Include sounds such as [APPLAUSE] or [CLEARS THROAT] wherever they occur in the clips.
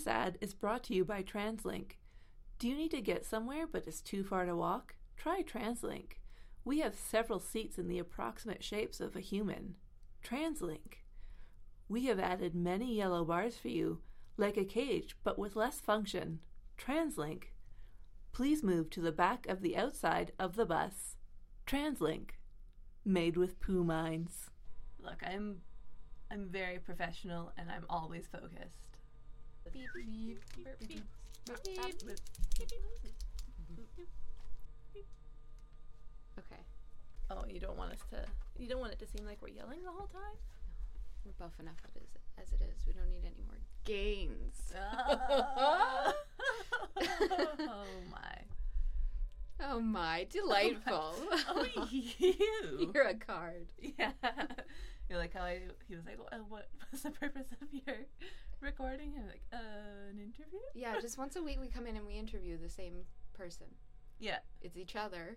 This ad is brought to you by TransLink. Do you need to get somewhere but it's too far to walk? Try TransLink. We have several seats in the approximate shapes of a human. TransLink. We have added many yellow bars for you, like a cage but with less function. TransLink. Please move to the back of the outside of the bus. TransLink. Made with poo minds. Look, I'm I'm very professional and I'm always focused. Beep, beep, beep, beep, Okay. Oh, you don't want us to you don't want it to seem like we're yelling the whole time? We're buff enough as, as it is. We don't need any more gains. [LAUGHS] Oh my. Oh my, [LAUGHS] delightful. Oh, oh [LAUGHS] you. You're a card. Yeah. You're like how I he was like, well, what was the purpose of your recording? And like, uh, an interview? Yeah, just once a week we come in and we interview the same person. Yeah. It's each other.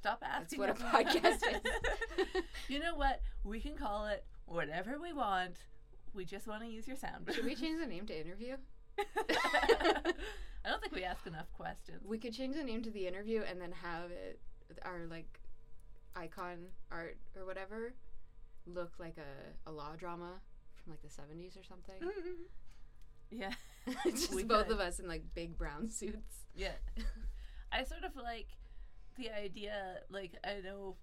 Stop asking. what a podcast is. [LAUGHS] you know what? We can call it whatever we want. We just want to use your sound. Should we change the [LAUGHS] name to interview? I don't think we ask enough questions. We could change the name to the interview and then have it our like icon art or whatever look like a, a law drama from like the 70s or something. Yeah. [LAUGHS] Just We both could. of us in like big brown [LAUGHS] suits. Yeah. [LAUGHS] I sort of like the idea, like, I know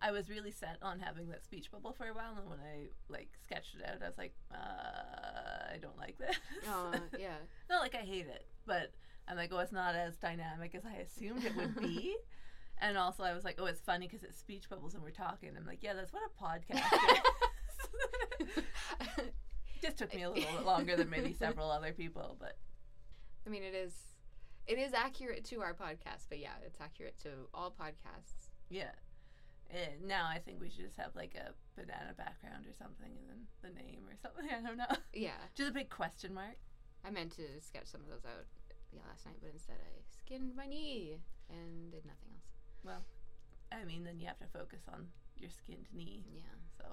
I was really set on having that speech bubble for a while, and when I, like, sketched it out, I was like, uh, I don't like this. Oh, yeah. Not like I hate it, but I'm like, oh, it's not as dynamic as I assumed it would be. and also, I was like, oh, it's funny because it's speech bubbles and we're talking. I'm like, yeah, that's what a podcast is. [LAUGHS] Just took me a little bit longer than maybe several other people, but I mean, it is it is accurate to our podcast, but yeah, it's accurate to all podcasts. yeah. Eh, now I think we should just have like a banana background or something, and then the name or something. [LAUGHS] I don't know. Yeah, Just a big question mark. I meant to sketch some of those out yeah last night, but instead I skinned my knee and did nothing else. Well, I mean, then you have to focus on your skinned knee. Yeah, So,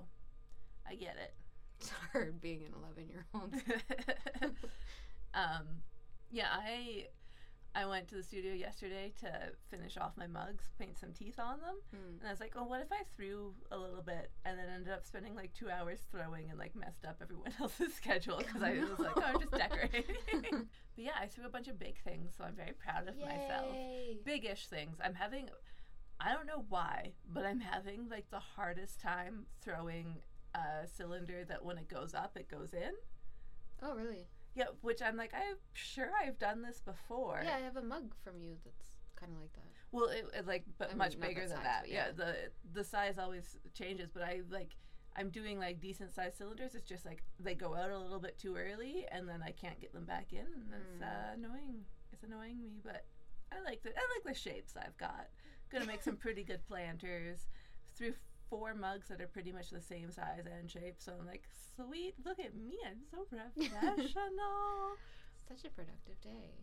I get it. [LAUGHS] it's hard being an eleven year old. [LAUGHS] um, yeah, I I went to the studio yesterday to finish off my mugs, paint some teeth on them, Hmm. and I was like, oh, what if I threw a little bit, and then ended up spending like two hours throwing and like messed up everyone [LAUGHS] else's schedule because I was like, oh, I'm just decorating. but yeah, I threw a bunch of big things, so I'm very proud of myself. Yay. Big-ish things. I'm having. I don't know why, but I'm having like the hardest time throwing a cylinder that when it goes up, it goes in. Oh, really? Yeah, which I'm like, I'm sure I've done this before. Yeah, I have a mug from you that's kind of like that. Well, it, it like, but I much not bigger that than size, that. Yeah. yeah. the the size always changes, but I like, I'm doing like decent sized cylinders. It's just like they go out a little bit too early, and then I can't get them back in, and that's Mm. uh, annoying. It's annoying me, but I like the I like the shapes I've got. Gonna make some [LAUGHS] pretty good planters. Through four mugs that are pretty much the same size and shape, so I'm like, sweet, look at me, I'm so professional. [LAUGHS] Such a productive day.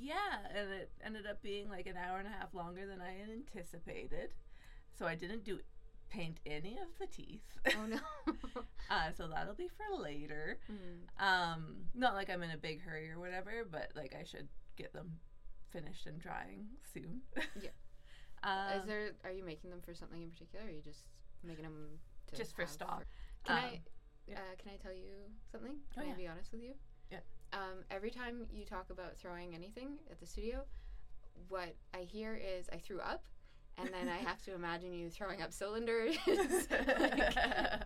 Yeah, and it ended up being like an hour and a half longer than I had anticipated. So I didn't do paint any of the teeth. Oh no. [LAUGHS] uh, so that'll be for later. Hmm. Um, not like I'm in a big hurry or whatever, but like I should get them finished and drying soon. Yeah. Um, [LAUGHS] Is there? Are you making them for something in particular? Or are you just making them to Just for stock. Can Um, I? yeah. Uh, can I tell you something? Oh, Can I yeah. be honest with you? Yeah. Um, every time you talk about throwing anything at the studio, what I hear is I threw up, and then I have to [LAUGHS] imagine you throwing up cylinders. Like, [LAUGHS]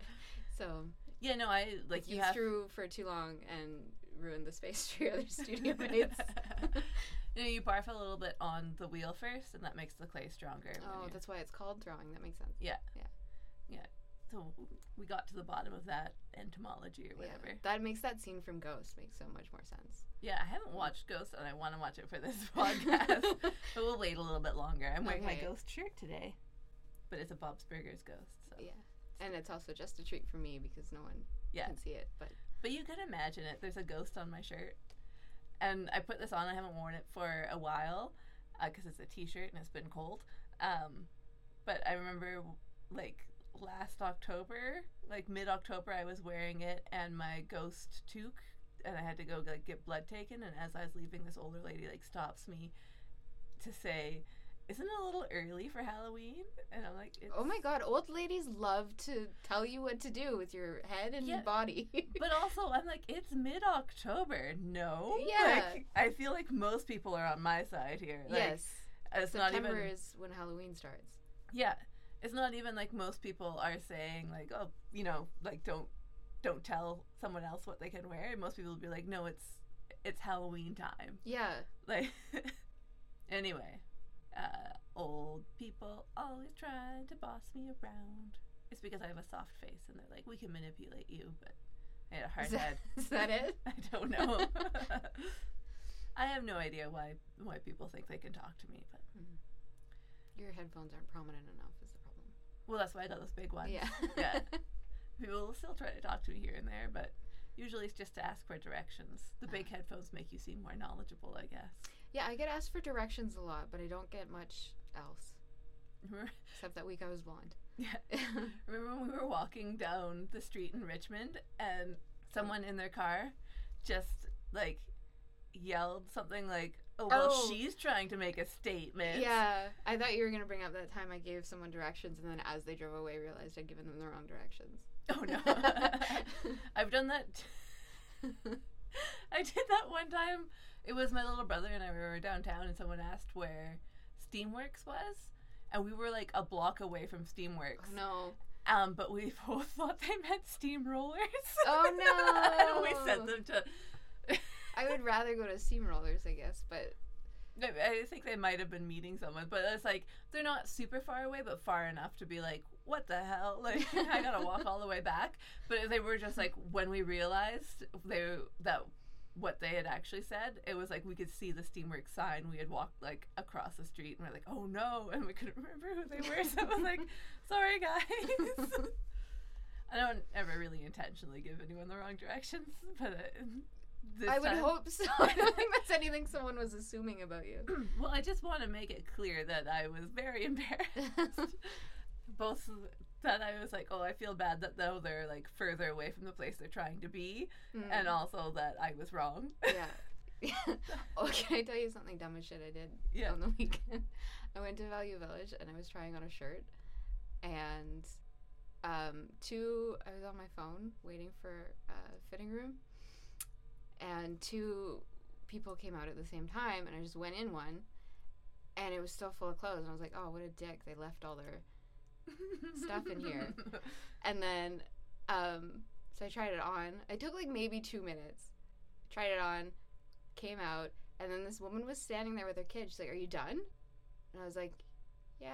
so yeah, no, I like you, you threw for too long and ruined the space for your other studio [LAUGHS] mates. you know, you barf a little bit on the wheel first, and that makes the clay stronger. oh, that's why it's called throwing. That makes sense. Yeah. Yeah. Yeah. So we got to the bottom of that entomology or whatever. Yeah, that makes that scene from Ghost make so much more sense. Yeah, I haven't watched Ghost and I want to watch it for this [LAUGHS] podcast. but [LAUGHS] we'll wait a little bit longer. I'm wearing my Ghost shirt today. But it's a Bob's Burgers Ghost. So. Yeah. And it's also just a treat for me because no one Yeah. can see it. But But you can imagine it. There's a ghost on my shirt. And I put this on. I haven't worn it for a while because it's a t shirt and it's been cold. Um, but I remember like last October, like mid October, I was wearing it and my ghost toque and I had to go like get blood taken. And as I was leaving, this older lady like stops me to say, "Isn't it a little early for Halloween?" And I'm like, it's... Oh my god, old ladies love to tell you what to do with your head and Yeah. body. [LAUGHS] But also, I'm like, it's mid October. No, Yeah. Like, I feel like most people are on my side here. Like, yes. it's not September even. is when Halloween starts. Yeah, it's not even like most people are saying like, oh, you know, like don't don't tell someone else what they can wear. Most people will be like, no, it's it's Halloween time. Yeah. Like, [LAUGHS] anyway, uh, old people always trying to boss me around. It's because I have a soft face, and they're like, we can manipulate you, but I had a hard Is that, head. [LAUGHS] is that it? [LAUGHS] I don't know. I have no idea why why people think they can talk to me, but Your headphones aren't prominent enough is the problem. Well, that's why I got those big ones. Yeah. [LAUGHS] yeah. [LAUGHS] People will still try to talk to me here and there, but usually it's just to ask for directions. The big uh-huh. headphones make you seem more knowledgeable, I guess. yeah, I get asked for directions a lot, but I don't get much else. Except that week I was blonde. [LAUGHS] yeah. Remember when we were walking down the street in Richmond and someone in their car just like yelled something like, "Oh well, Oh. she's trying to make a statement." yeah, I thought you were gonna bring up that time I gave someone directions, and then as they drove away, realized I'd given them the wrong directions. Oh no. [LAUGHS] [LAUGHS] I've done that. [LAUGHS] I did that one time. It was my little brother and I we were downtown, and someone asked where Steamworks was, and we were like a block away from Steamworks. oh no! Um, but we both thought they meant steamrollers. Oh, no! and we sent them to. I would rather go to steamrollers, I guess, but I think they might have been meeting someone, but it's like they're not super far away, but far enough to be like, what the hell? [LAUGHS] Like I gotta walk all the way back. But they were just like when we realized they that what they had actually said, it was like we could see the Steamworks sign. We had walked like across the street, and we're like, oh no, [LAUGHS] and we couldn't remember who they were. So I was like, [LAUGHS] sorry guys. I don't ever really intentionally give anyone the wrong directions, but uh, I would time- hope so. [LAUGHS] I don't think that's anything someone was assuming about you. [CLEARS THROAT] well, I just want to make it clear that I was very [LAUGHS] embarrassed. [LAUGHS] Both that I was like, oh, I feel bad that though they're like further away from the place they're trying to be, Mm. and also that I was wrong. yeah. oh, can I tell you something dumb as shit I did Yeah. on the weekend? I went to Value Village and I was trying on a shirt, and um, two. I was on my phone waiting for a fitting room, and two people came out at the same time, and I just went in one, and it was still full of clothes, and I was like, oh, what a dick! They left all their Stuff in here. [LAUGHS] And then, um, so I tried it on. It took like maybe two minutes. Tried it on, came out, and then this woman was standing there with her kid. She's like, "Are you done?" And I was like, "Yeah,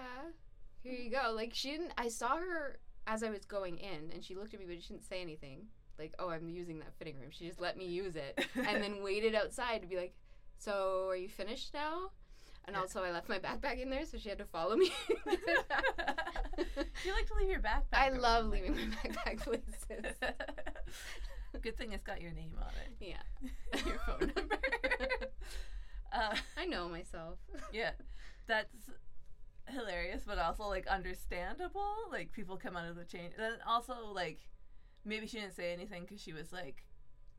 here you go." Like she didn't. I saw her as I was going in, and she looked at me, but she didn't say anything. Like, "Oh, I'm using that fitting room." She just let me use it, [LAUGHS] and then waited outside to be like, "So, are you finished now?" And Yeah. also, I left my backpack in there, so she had to follow me. [LAUGHS] you like to leave your backpack. I love like- leaving my backpack places. [LAUGHS] Good thing it's got your name on it. Yeah. your phone number. uh, I know myself. yeah, that's hilarious, but also like understandable. Like people come out of the chain. Then also like maybe she didn't say anything because she was like,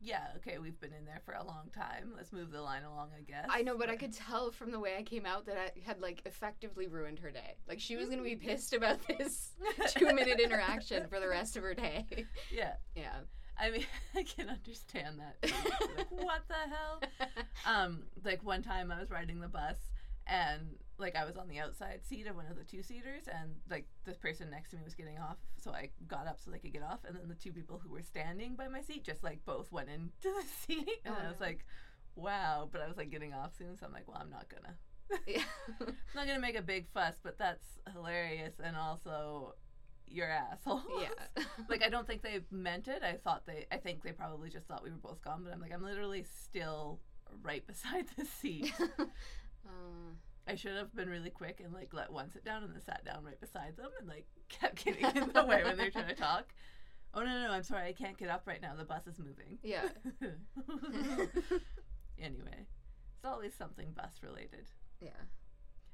"Yeah, okay, we've been in there for a long time. Let's move the line along, I guess." I know, but I could tell from the way I came out that I had like effectively ruined her day. Like she was gonna be pissed about this [LAUGHS] two minute interaction for the rest of her day. Yeah, Yeah. I mean, [LAUGHS] I can understand that. like, what the hell? [LAUGHS] um like one time i was riding the bus and like i was on the outside seat of one of the two seaters and like the person next to me was getting off so i got up so they could get off and then the two people who were standing by my seat just like both went into the [LAUGHS] seat and Oh, i was like wow but i was like getting off soon so i'm like well i'm not gonna [LAUGHS] yeah. i'm not gonna make a big fuss but that's hilarious and also you're assholes yeah. [LAUGHS] like I don't think they meant it. I thought they I think they probably just thought we were both gone, but I'm like I'm literally still right beside the seat. Uh, I should have been really quick and like let one sit down and then sat down right beside them and like [LAUGHS] kept getting in the way when they're trying to talk. Oh no, no, no, I'm sorry, I can't get up right now. The bus is moving. yeah. [LAUGHS] anyway, it's always something bus related. yeah.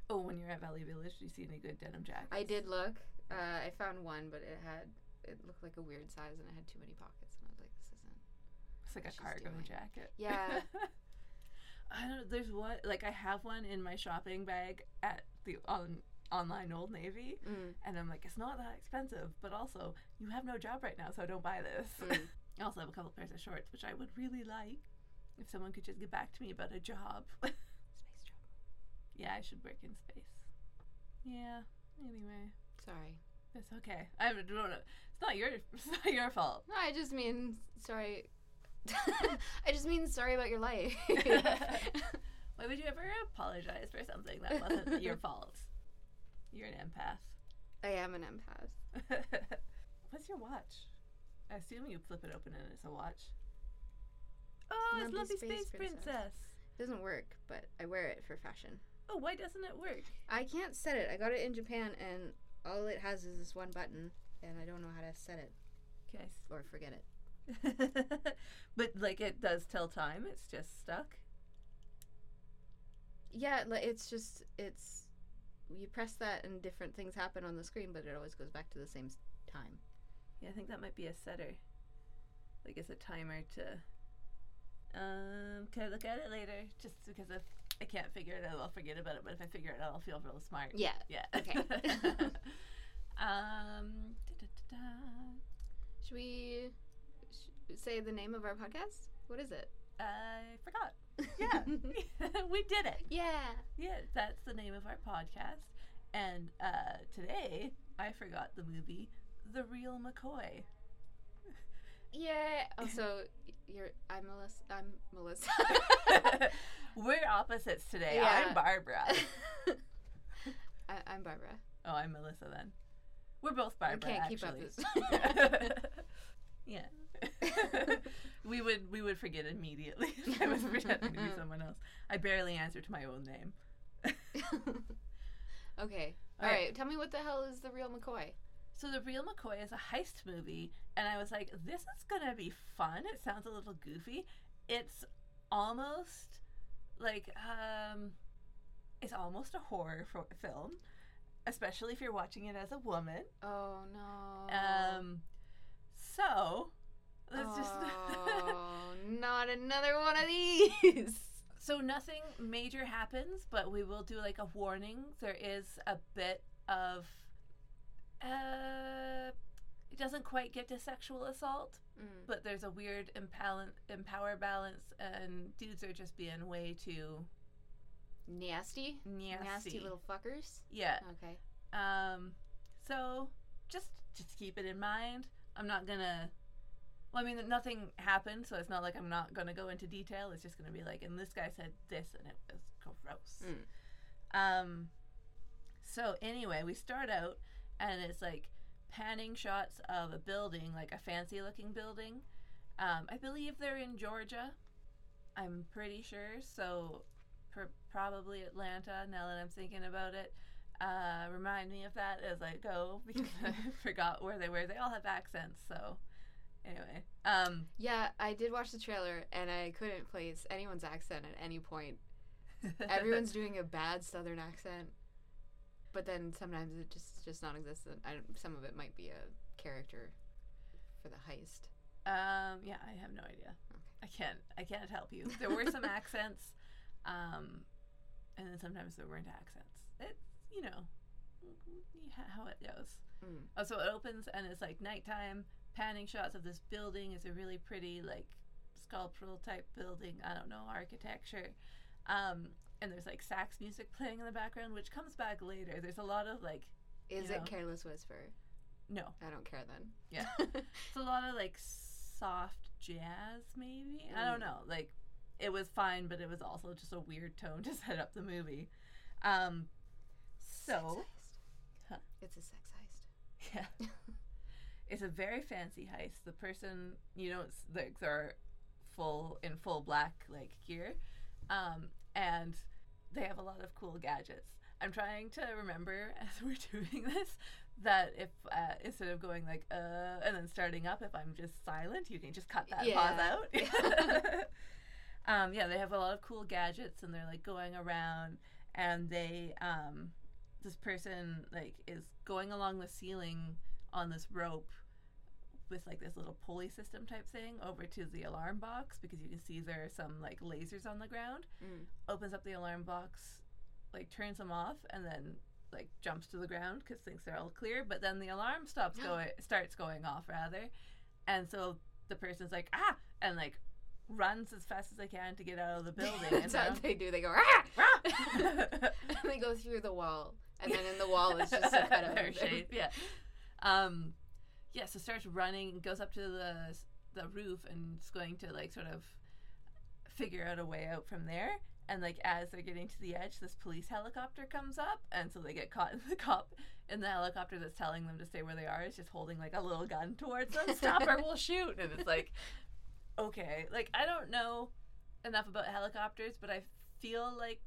Oh, when you're at Value Village, do you see any good denim jackets? I did look. Uh, I found one, but it had it looked like a weird size and it had too many pockets, and I was like, this isn't. It's like a cargo doing. jacket. Yeah. [LAUGHS] I don't. Know, there's one like I have one in my shopping bag at the on online Old Navy, Mm. and I'm like, it's not that expensive, but also you have no job right now, so don't buy this. Mm. [LAUGHS] I also have a couple pairs of shorts, which I would really like if someone could just get back to me about a job. [LAUGHS] Space job. yeah, I should work in space. Yeah. Anyway, Sorry. it's okay. I don't know. It's not your. [LAUGHS] It's not your fault. No, I just mean sorry. [LAUGHS] I just mean sorry about your life. [LAUGHS] Why would you ever apologize for something that wasn't [LAUGHS] your fault? You're an empath. I am an empath. What's your watch? I assume you flip it open and it's a watch. Oh, it's Lumpy Lumpy Space Space, Princess. Princess. doesn't work, but I wear it for fashion. Oh, why doesn't it work? I can't set it. I got it in Japan, and all it has is this one button, and I don't know how to set it Okay. or forget it. [LAUGHS] but like it does tell time. It's just stuck. Yeah, like it's just it's you press that and different things happen on the screen, but it always goes back to the same time. Yeah, I think that might be a setter. Like it's a timer to. Um, can I look at it later? Just because if I can't figure it out, I'll forget about it. But if I figure it out, I'll feel real smart. Yeah. Yeah. Okay. [LAUGHS] [LAUGHS] um. da-da-da-da. Should we say the name of our podcast? What is it? I forgot. [LAUGHS] Yeah, [LAUGHS] we did it. yeah. Yeah, that's the name of our podcast. And uh, today, I forgot the movie The Real McCoy. Yeah. Also, [LAUGHS] you're I'm Melissa. I'm Melissa. We're opposites today. Yeah. I'm Barbara. I, I'm Barbara. Oh, I'm Melissa then. We're both Barbara. can't keep up actually. yeah. [LAUGHS] we would we would forget immediately if [LAUGHS] I was pretending to be someone else. I barely answer to my own name. [LAUGHS] okay. All All right. right. Tell me what the hell is the real McCoy? So the real McCoy is a heist movie, and I was like, this is gonna be fun. It sounds a little goofy. It's almost like um, it's almost a horror fo- film, especially if you're watching it as a woman. Oh no. Um, so just. [LAUGHS] oh, not another one of these. so nothing major happens, but we will do like a warning. There is a bit of. Uh, it doesn't quite get to sexual assault, Mm. but there's a weird impower, empower balance, and dudes are just being way too Nasty. nasty. Nasty little fuckers. Yeah. Okay. Um. So just just keep it in mind. I'm not gonna. Well, I mean, nothing happened, so it's not like I'm not gonna go into detail. It's just gonna be like, and this guy said this, and it was gross. Mm. Um. So anyway, we start out, and it's like panning shots of a building, like a fancy looking building. Um, I believe they're in Georgia. I'm pretty sure. So pr- probably Atlanta. Now that I'm thinking about it, uh, remind me of that as I go [LAUGHS] because I forgot where they were. They all have accents. So anyway, um, Yeah, I did watch the trailer and I couldn't place anyone's accent at any point. Everyone's [LAUGHS] doing a bad Southern accent, but then sometimes it just just non-existent. I don't, some of it might be a character for the heist. Um, yeah, I have no idea. Okay. I can't. I can't help you. There were some [LAUGHS] accents, um, and then sometimes there weren't accents. It's you know yeah, how it goes. Mm. Oh, so it opens and it's like nighttime. Panning shots of this building. It's a really pretty like sculptural type building. I don't know architecture. Um, and there's like sax music playing in the background, which comes back later. There's a lot of like Is it know. Careless Whisper? no, I don't care then. Yeah. [LAUGHS] it's a lot of like soft jazz maybe i don't Mm. know like it was fine but it was also just a weird tone to [LAUGHS] set up the movie um so. Huh? It's a sex heist. yeah [LAUGHS] it's a very fancy heist. The person you don't like they're full in full black like gear um and they have a lot of cool gadgets. I'm trying to remember [LAUGHS] as we're doing this that if uh, instead of going like uh and then starting up if i'm just silent you can just cut that pause Yeah. out [LAUGHS] um yeah they have a lot of cool gadgets and they're like going around and they um this person like is going along the ceiling on this rope with like this little pulley system type thing over to the alarm box because you can see there are some like lasers on the ground. Mm. Opens up the alarm box, like turns them off, and then like jumps to the ground because thinks they're all clear. But then the alarm stops [GASPS] going, starts going off rather, and so the person's like ah, and like runs as fast as they can to get out of the [LAUGHS] building. and That's then- they do. They go ah, [LAUGHS] Ah! [LAUGHS] and they go through the wall, and then in the wall is just a cut of shape, yeah. Um, yeah, so starts running, goes up to the the roof, and is going to like sort of figure out a way out from there. And like as they're getting to the edge, this police helicopter comes up, and so they get caught. And the cop in the helicopter that's telling them to stay where they are is just holding like a little gun towards them. Stop or we'll shoot. And it's like, okay, like I don't know enough about helicopters, but I feel like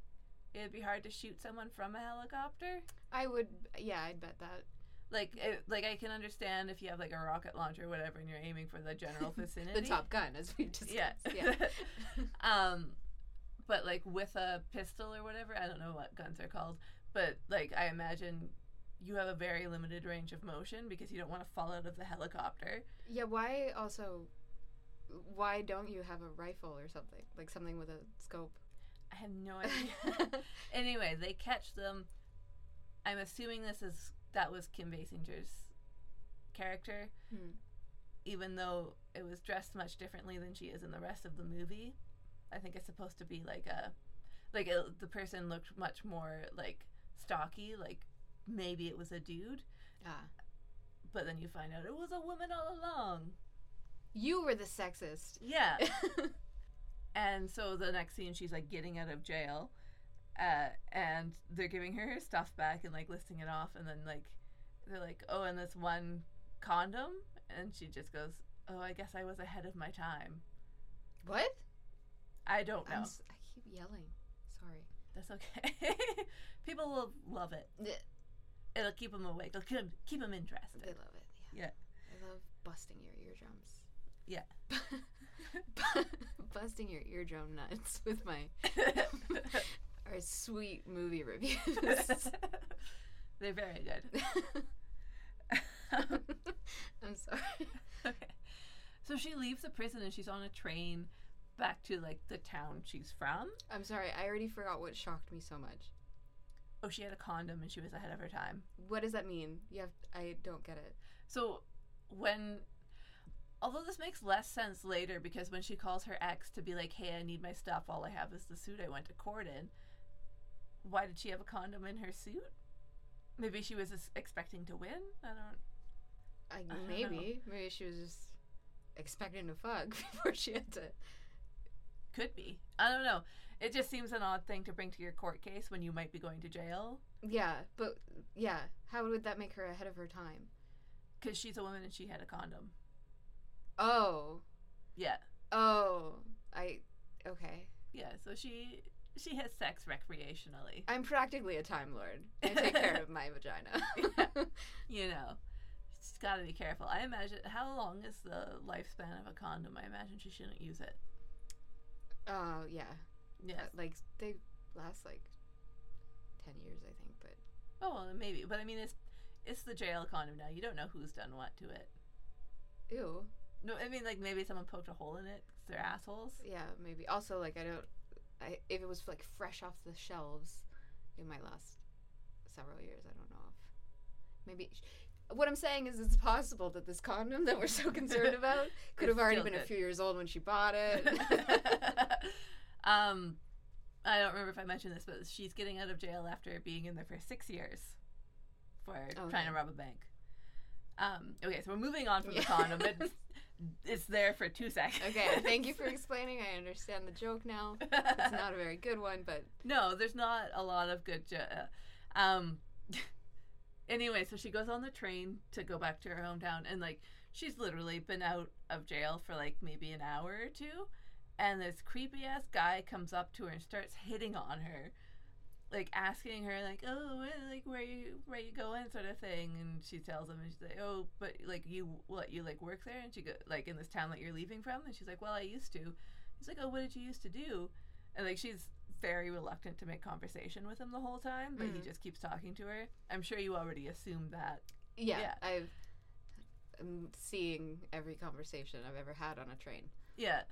it'd be hard to shoot someone from a helicopter. I would, yeah, I'd bet that. Like, it, like I can understand if you have like a rocket launcher or whatever, and you're aiming for the general [LAUGHS] vicinity. The Top Gun, as we discussed. Yeah. yeah. [LAUGHS] um, but like with a pistol or whatever, I don't know what guns are called, but like I imagine you have a very limited range of motion because you don't want to fall out of the helicopter. Yeah, why also why don't you have a rifle or something? Like something with a scope. I have no idea. [LAUGHS] anyway, they catch them. I'm assuming this is that was Kim Basinger's character, Hmm. even though it was dressed much differently than she is in the rest of the movie. I think it's supposed to be like a, like it, the person looked much more like stocky, like maybe it was a dude, Ah. but then you find out it was a woman all along. You were the sexist. Yeah. [LAUGHS] And so the next scene, she's like getting out of jail, uh, and they're giving her her stuff back and like listing it off, and then like they're like, "Oh, and this one condom," and she just goes, "Oh, I guess I was ahead of my time." what? I don't know. s- I keep yelling. Sorry. That's okay. [LAUGHS] People will love it. Yeah. It'll keep them awake. It'll keep 'em- keep them interested. They love it. Yeah. Yeah. I love busting your eardrums. Yeah. [LAUGHS] [LAUGHS] busting your eardrum nuts with my our sweet movie reviews. [LAUGHS] They're very good. [LAUGHS] I'm sorry. okay. So she leaves the prison and she's on a train back to like the town she's from. I'm sorry. I already forgot what shocked me so much. Oh, she had a condom and she was ahead of her time. What does that mean? You have I don't get it. So when although this makes less sense later because when she calls her ex to be like, "Hey, I need my stuff. All I have is the suit I went to court in." Why did she have a condom in her suit? Maybe she was expecting to win. I don't. I, I don't maybe maybe she was just expecting to fuck [LAUGHS] before she had to. Could be. I don't know. It just seems an odd thing to bring to your court case when you might be going to jail Yeah, but yeah, how would that make her ahead of her time? because she's a woman and she had a condom. Oh, Yeah. oh, I okay. Yeah. So she she has sex recreationally. I'm practically a time lord. [LAUGHS] I take care of my vagina. [LAUGHS] You know. She's got to be careful. I imagine how long is the lifespan of a condom? I imagine she shouldn't use it. Oh yeah, Yeah. Uh, like they last like ten years, I think. But Oh, well, maybe. But I mean, it's it's the jail condom now. You don't know who's done what to it. ew, No, I mean, like maybe someone poked a hole in it they're assholes. yeah, maybe. Also, like I don't. I if it was like fresh off the shelves, it might last several years. I don't know if maybe. What I'm saying is, it's possible that this condom that we're so [LAUGHS] concerned about could have already been a few years old when she bought it. [LAUGHS] um, I don't remember if I mentioned this, but she's getting out of jail after being in there for six years for trying to rob a bank. Um, okay, so we're moving on from the condom. It's, [LAUGHS] it's there for two seconds. okay, [LAUGHS] thank you for explaining. I understand the joke now. It's not a very good one, but [LAUGHS] no, there's not a lot of good. Jo- uh, um, [LAUGHS] anyway, so she goes on the train to go back to her hometown, and like she's literally been out of jail for like maybe an hour or two, and this creepy ass guy comes up to her and starts hitting on her, like asking her like, "Oh, like where you where you going?" sort of thing, and she tells him, and she's like, "Oh, but like you what you like work there?" And she go like in this town that you're leaving from, and she's like, "Well, I used to." He's like, "Oh, what did you used to do?" And like she's very reluctant to make conversation with him the whole time, but he Mhm. just keeps talking to her. I'm sure you already assumed that. yeah, Yeah. I've um, seeing every conversation I've ever had on a train. Yeah.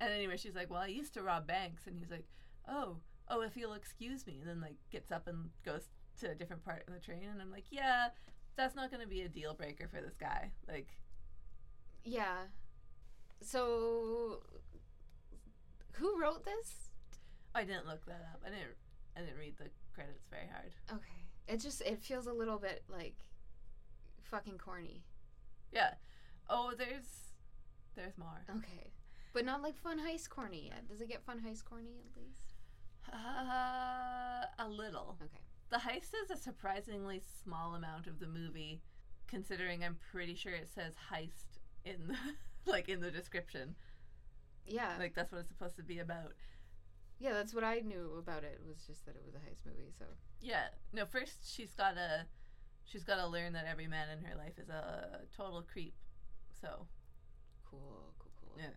And anyway, she's like, "Well, I used to rob banks," and he's like, "Oh, oh, if you'll excuse me," and then like gets up and goes to a different part of the train, and I'm like, "Yeah, that's not going to be a deal breaker for this guy." Like, Yeah. So, who wrote this? I didn't look that up. I didn't. I didn't read the credits very hard. Okay. It just it feels a little bit like fucking corny. Yeah. Oh, there's there's more. Okay. But not like Fun Heist corny yet. Does it get Fun Heist corny at least? Uh, a little. Okay. The heist is a surprisingly small amount of the movie, considering I'm pretty sure it says heist in the [LAUGHS] like in the description. Yeah. Like that's what it's supposed to be about. yeah, that's what I knew about it was just that it was a heist movie, so Yeah. No, first she's gotta she's gotta learn that every man in her life is a total creep. So cool, cool, cool. yeah.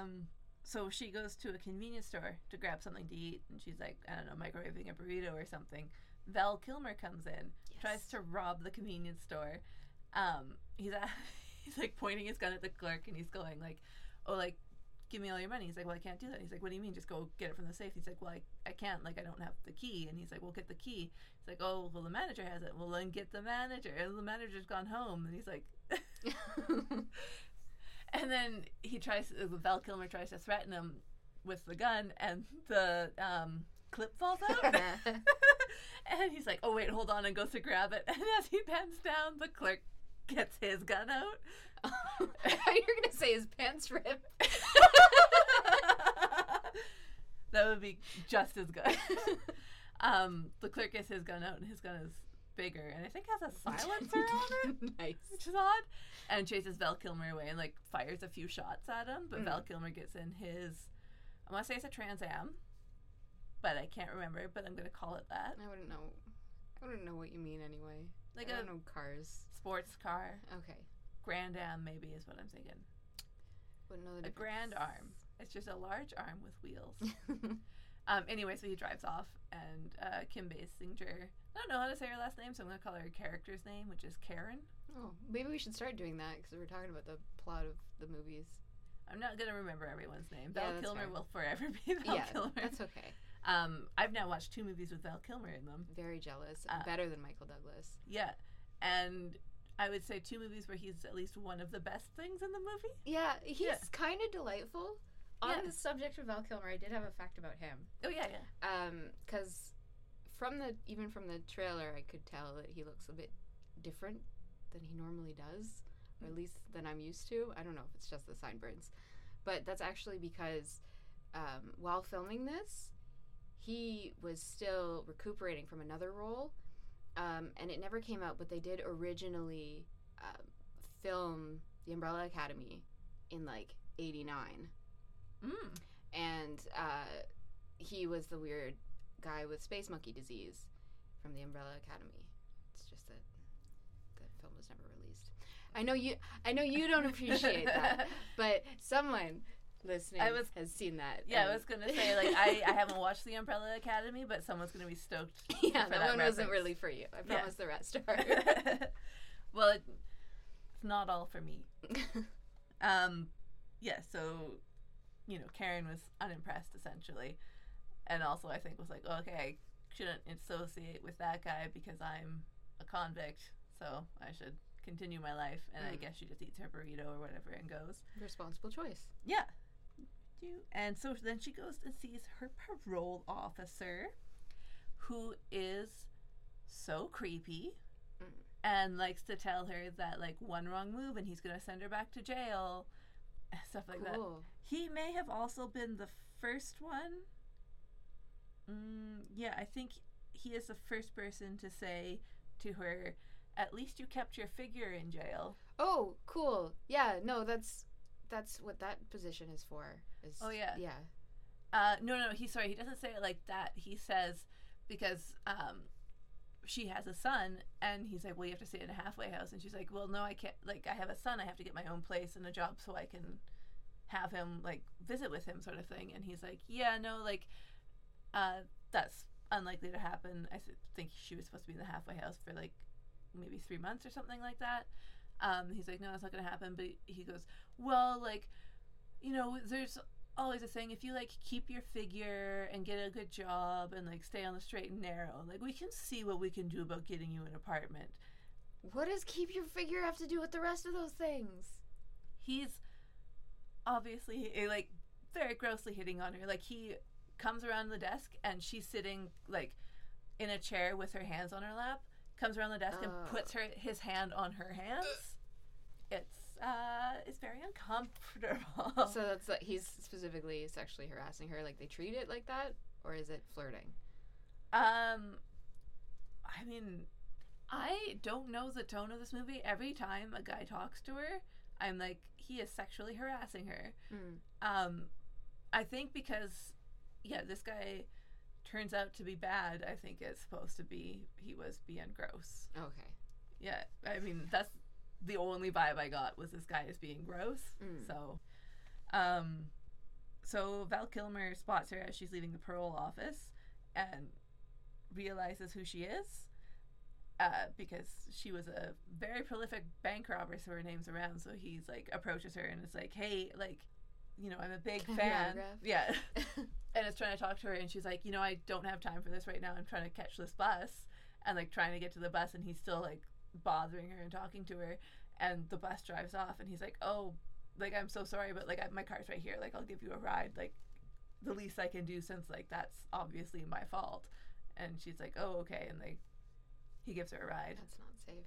Um. So she goes to a convenience store to grab something to eat, and she's like, I don't know, microwaving a burrito or something. Val Kilmer comes in, tries to rob the convenience store. Um, he's a, [LAUGHS] he's like pointing his gun at the clerk, and he's going like, "Oh, like, give me all your money." He's like, "Well, I can't do that." He's like, "What do you mean? Just go get it from the safe." He's like, "Well, I, I can't. Like, I don't have the key." And he's like, "Well, get the key." He's like, "Oh, well, the manager has it." Well, then get the manager. And the manager's gone home, and he's like. [LAUGHS] [LAUGHS] [LAUGHS] And then he tries. uh, Val Kilmer tries to threaten him with the gun, and the um, clip falls out. [LAUGHS] [LAUGHS] and he's like, "Oh wait, hold on," and goes to grab it. And as he bends down, the clerk gets his gun out. You're gonna say his pants rip. that would be just as good. um, the clerk gets his gun out, and his gun is bigger, and I think has a [LAUGHS] silencer on it. [LAUGHS] nice. which is odd. And chases Val Kilmer away and like fires a few shots at him, but Mm. Val Kilmer gets in his. I want to say it's a Trans Am, but I can't remember. But I'm gonna call it that, I wouldn't know. I wouldn't know what you mean anyway. like I a don't know cars. sports car. Okay. Grand Am maybe is what I'm thinking. Wouldn't know the A Grand Arm. It's just a large arm with wheels. [LAUGHS] um. Anyway, so he drives off, and uh, Kim Basinger. I don't know how to say her last name, so I'm gonna call her her character's name, which is Karen. oh, maybe we should start doing that because we're talking about the plot of the movies. I'm not gonna remember everyone's name. Yeah, Val Kilmer fair. will forever be [LAUGHS] Val yeah, Kilmer. that's okay. Um, I've now watched two movies with Val Kilmer in them. Very jealous. Uh, Better than Michael Douglas. Yeah, and I would say two movies where he's at least one of the best things in the movie. Yeah, he's Yeah. kind of delightful. On the subject of Val Kilmer, I did have a fact about him. Oh yeah, yeah. Um, because from the even from the trailer, I could tell that he looks a bit different than he normally does, or at least than I'm used to. I don't know if it's just the sideburns, but that's actually because um, while filming this, he was still recuperating from another role, um, and it never came out. But they did originally uh, film The Umbrella Academy in like '89 Mm. and uh, he was the weird guy with space monkey disease from the Umbrella Academy. It's just that the film was never released. I know you. I know you don't appreciate that, [LAUGHS] but someone listening I was- has seen that. Yeah, I was gonna say like I, I haven't watched The Umbrella Academy, but someone's gonna be stoked. [LAUGHS] yeah, that, that one wasn't really for you. I Yeah. promise the rest are. [LAUGHS] well, it, it's not all for me. Um, yeah. So, you know, Karen was unimpressed essentially, and also I think was like, okay, I shouldn't associate with that guy because I'm a convict, so I should continue my life. And I Mm. guess she just eats her burrito or whatever and goes. Responsible choice. Yeah. And so then she goes and sees her parole officer, who is so creepy Mm. and likes to tell her that, like, one wrong move and he's going to send her back to jail, stuff like that. He may have also been the first one. Mm, yeah, I think he is the first person to say to her, at least you kept your figure in jail. Oh, cool. Yeah. No, that's that's what that position is for. Is, Oh, yeah. Yeah. Uh, no, no, he sorry, he doesn't say it like that. He says because um, she has a son, and he's like, well, you have to stay in a halfway house, and she's like, well, no, I can't. Like, I have a son, I have to get my own place and a job so I can have him like visit with him, sort of thing. And he's like, yeah, no, like, uh, that's unlikely to happen. I th- think she was supposed to be in the halfway house for like maybe three months or something like that. Um, he's like, no, that's not gonna happen. But he goes, well, like, you know, there's always a saying if you like keep your figure and get a good job and like stay on the straight and narrow, like we can see what we can do about getting you an apartment. What does keep your figure have to do with the rest of those things? He's obviously eh, like very grossly hitting on her. Like he comes around the desk and she's sitting like in a chair with her hands on her lap. Comes around the desk and puts her his hand on her hands. It's uh, it's very uncomfortable. So that's like he's specifically sexually harassing her. Like they treat it like that, or is it flirting? Um, I mean, I don't know the tone of this movie. Every time a guy talks to her, I'm like, he is sexually harassing her. Mm. Um, I think because, yeah, this guy turns out to be bad. I think it's supposed to be he was being gross. Okay. Yeah, I mean that's the only vibe I got was this guy is being gross. Mm. So, um, so Val Kilmer spots her as she's leaving the parole office and realizes who she is. Uh, because she was a very prolific bank robber, so her name's around. So he's like approaches her and is like, "Hey, like, you know, I'm a big Can I have your fan." Yeah, [LAUGHS] [LAUGHS] and is trying to talk to her, and she's like, "You know, I don't have time for this right now. I'm trying to catch this bus." And like trying to get to the bus, and he's still like bothering her and talking to her, and the bus drives off, and he's like, "Oh, like I'm so sorry, but like I, my car's right here. Like I'll give you a ride. Like the least I can do since like that's obviously my fault." And she's like, "Oh, okay," and like he gives her a ride. That's not safe.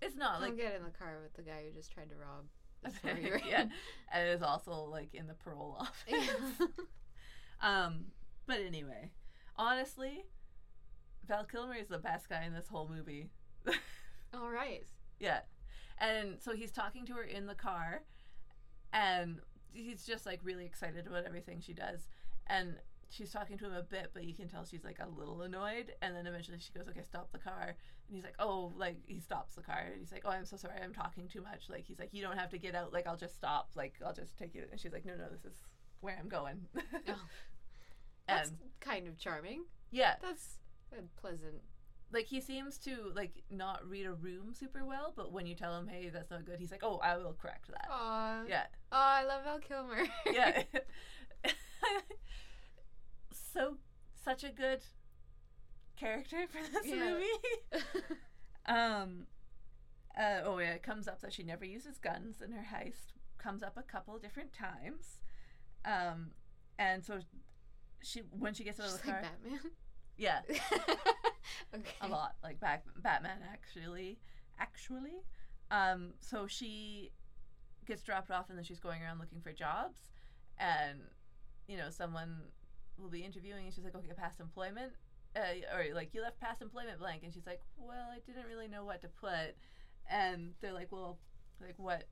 It's not Don't like get in the car with the guy who just tried to rob. the [LAUGHS] store you're yeah, and it is also like in the parole office. Yeah. [LAUGHS] Um, but anyway, honestly, Val Kilmer is the best guy in this whole movie. [LAUGHS] All right. yeah, and so he's talking to her in the car, and he's just like really excited about everything she does, and she's talking to him a bit, but you can tell she's like a little annoyed, and then eventually she goes, "Okay, stop the car," and he's like, "Oh," like he stops the car, and he's like, "Oh, I'm so sorry, I'm talking too much." Like he's like, "You don't have to get out. Like I'll just stop. Like I'll just take you," and she's like, "No, no, this is where I'm going." Oh. [LAUGHS] That's and kind of charming. yeah, That's a pleasant. Like he seems to like not read a room super well, but when you tell him, "Hey, that's not good," he's like, "Oh, I will correct that." Aw. Yeah, Oh, I love Val Kilmer. [LAUGHS] yeah. [LAUGHS] so such a good character for this Yeah. movie. [LAUGHS] Um. Uh, oh yeah, it comes up that she never uses guns in her heist. Comes up a couple different times. Um, and so she when she gets out of She's the car, like Batman. Yeah, [LAUGHS] okay. a lot like back Batman actually actually. Um so she gets dropped off and then she's going around looking for jobs and you know someone will be interviewing and she's like okay past employment. Uh, or like you left past employment blank. And she's like well I didn't really know what to put. And they're like well like what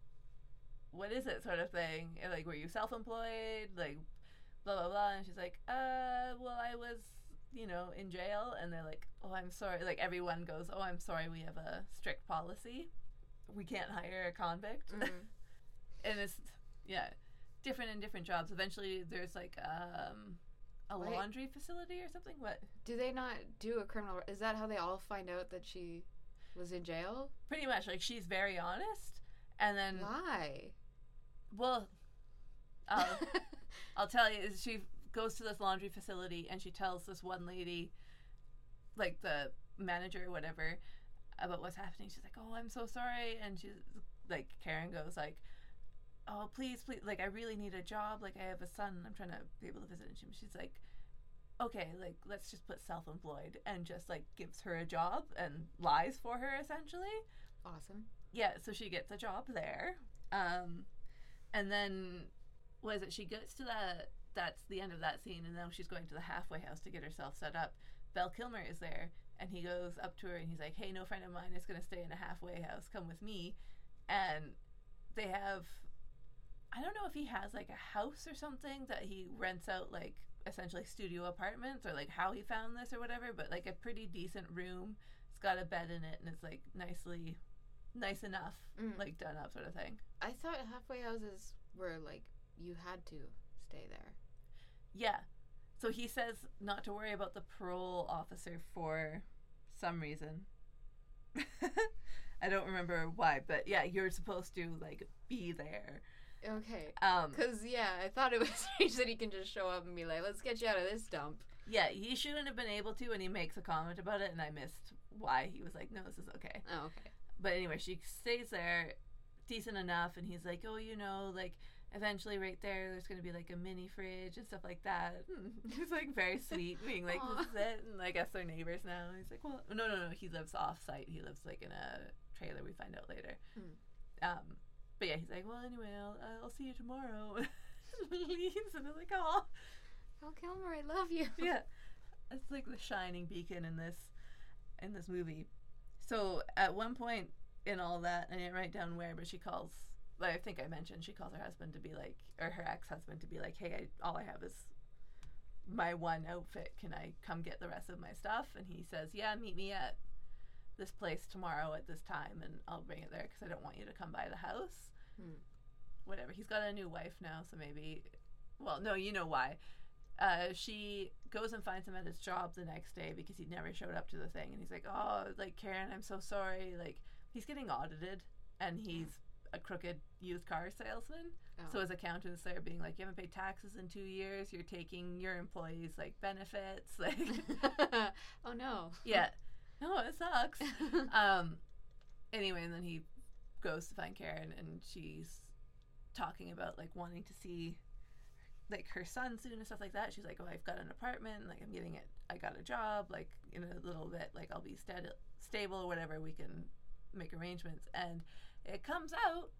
what is it sort of thing? And, like were you self-employed? Like blah blah blah. And she's like uh well I was you know, in jail, and they're like, "Oh, I'm sorry." Like everyone goes, "Oh, I'm sorry. We have a strict policy. We can't hire a convict." Mhm. [LAUGHS] and it's yeah, different in different jobs. Eventually, there's like um, a Wait. laundry facility or something. What? Do they not do a criminal? Is that how they all find out that she was in jail? Pretty much, like she's very honest, and then Why? well, I'll, [LAUGHS] I'll tell you, is she goes to this laundry facility and she tells this one lady, like the manager or whatever, about what's happening. She's like, "Oh, I'm so sorry," and she's like, Karen goes like, "Oh, please, please, like I really need a job. Like I have a son. I'm trying to be able to visit." And she- she's like, "Okay, like let's just put self-employed," and just like gives her a job and lies for her essentially awesome. yeah, so she gets a job there. Um, and then was it? She gets to that. That's the end of that scene, and now she's going to the halfway house to get herself set up. Val Kilmer is there, and he goes up to her and he's like, "Hey, no friend of mine is going to stay in a halfway house. Come with me." And they have, I don't know if he has like a house or something that he rents out, like essentially studio apartments, or like how he found this or whatever. But like a pretty decent room. It's got a bed in it, and it's like nicely, nice enough, Mm. like done up sort of thing. I thought halfway houses were like you had to stay there. Yeah. So he says not to worry about the parole officer for some reason. [LAUGHS] I don't remember why, but yeah, you're supposed to like be there. Okay. Um, Cause yeah, I thought it was [LAUGHS] strange that he can just show up and be like, "Let's get you out of this dump." yeah, he shouldn't have been able to, and he makes a comment about it, and I missed why he was like, "No, this is okay." Oh, okay. But anyway, she stays there, decent enough, and he's like, "Oh, you know, like." Eventually, right there, there's gonna be like a mini fridge and stuff like that. [LAUGHS] He's like very sweet, being like, "This is it," and I guess they're neighbors now. He's like, "Well, no, no, no. He lives off-site. He lives like in a trailer. We find out later." Hmm. Um, but yeah, he's like, "Well, anyway, I'll, I'll see you tomorrow." [LAUGHS] Leaves, and I'm like, "Oh, Val Kilmer, I love you. yeah." It's like the shining beacon in this in this movie. So at one point in all that, I didn't write down where, but she calls. Like I think I mentioned, she calls her husband to be like, or her ex-husband to be like, "Hey, I, all I have is my one outfit. Can I come get the rest of my stuff?" And he says, "Yeah, meet me at this place tomorrow at this time, and I'll bring it there because I don't want you to come by the house." Hmm. Whatever. He's got a new wife now, so maybe. Well, no, you know why. Uh, she goes and finds him at his job the next day because he never showed up to the thing, and he's like, "Oh, like Karen, I'm so sorry." Like he's getting audited, and he's a crooked used car salesman. Oh. So his accountant's there being like, "You haven't paid taxes in two years. You're taking your employees like benefits." [LAUGHS] Like, [LAUGHS] oh no. yeah, no, it sucks. [LAUGHS] um, anyway, and then he goes to find Karen, and she's talking about like wanting to see like her son soon and stuff like that. She's like, "Oh, I've got an apartment. Like, I'm getting it. I got a job. Like, in a little bit, like I'll be stead- stable or whatever. We can make arrangements." And it comes out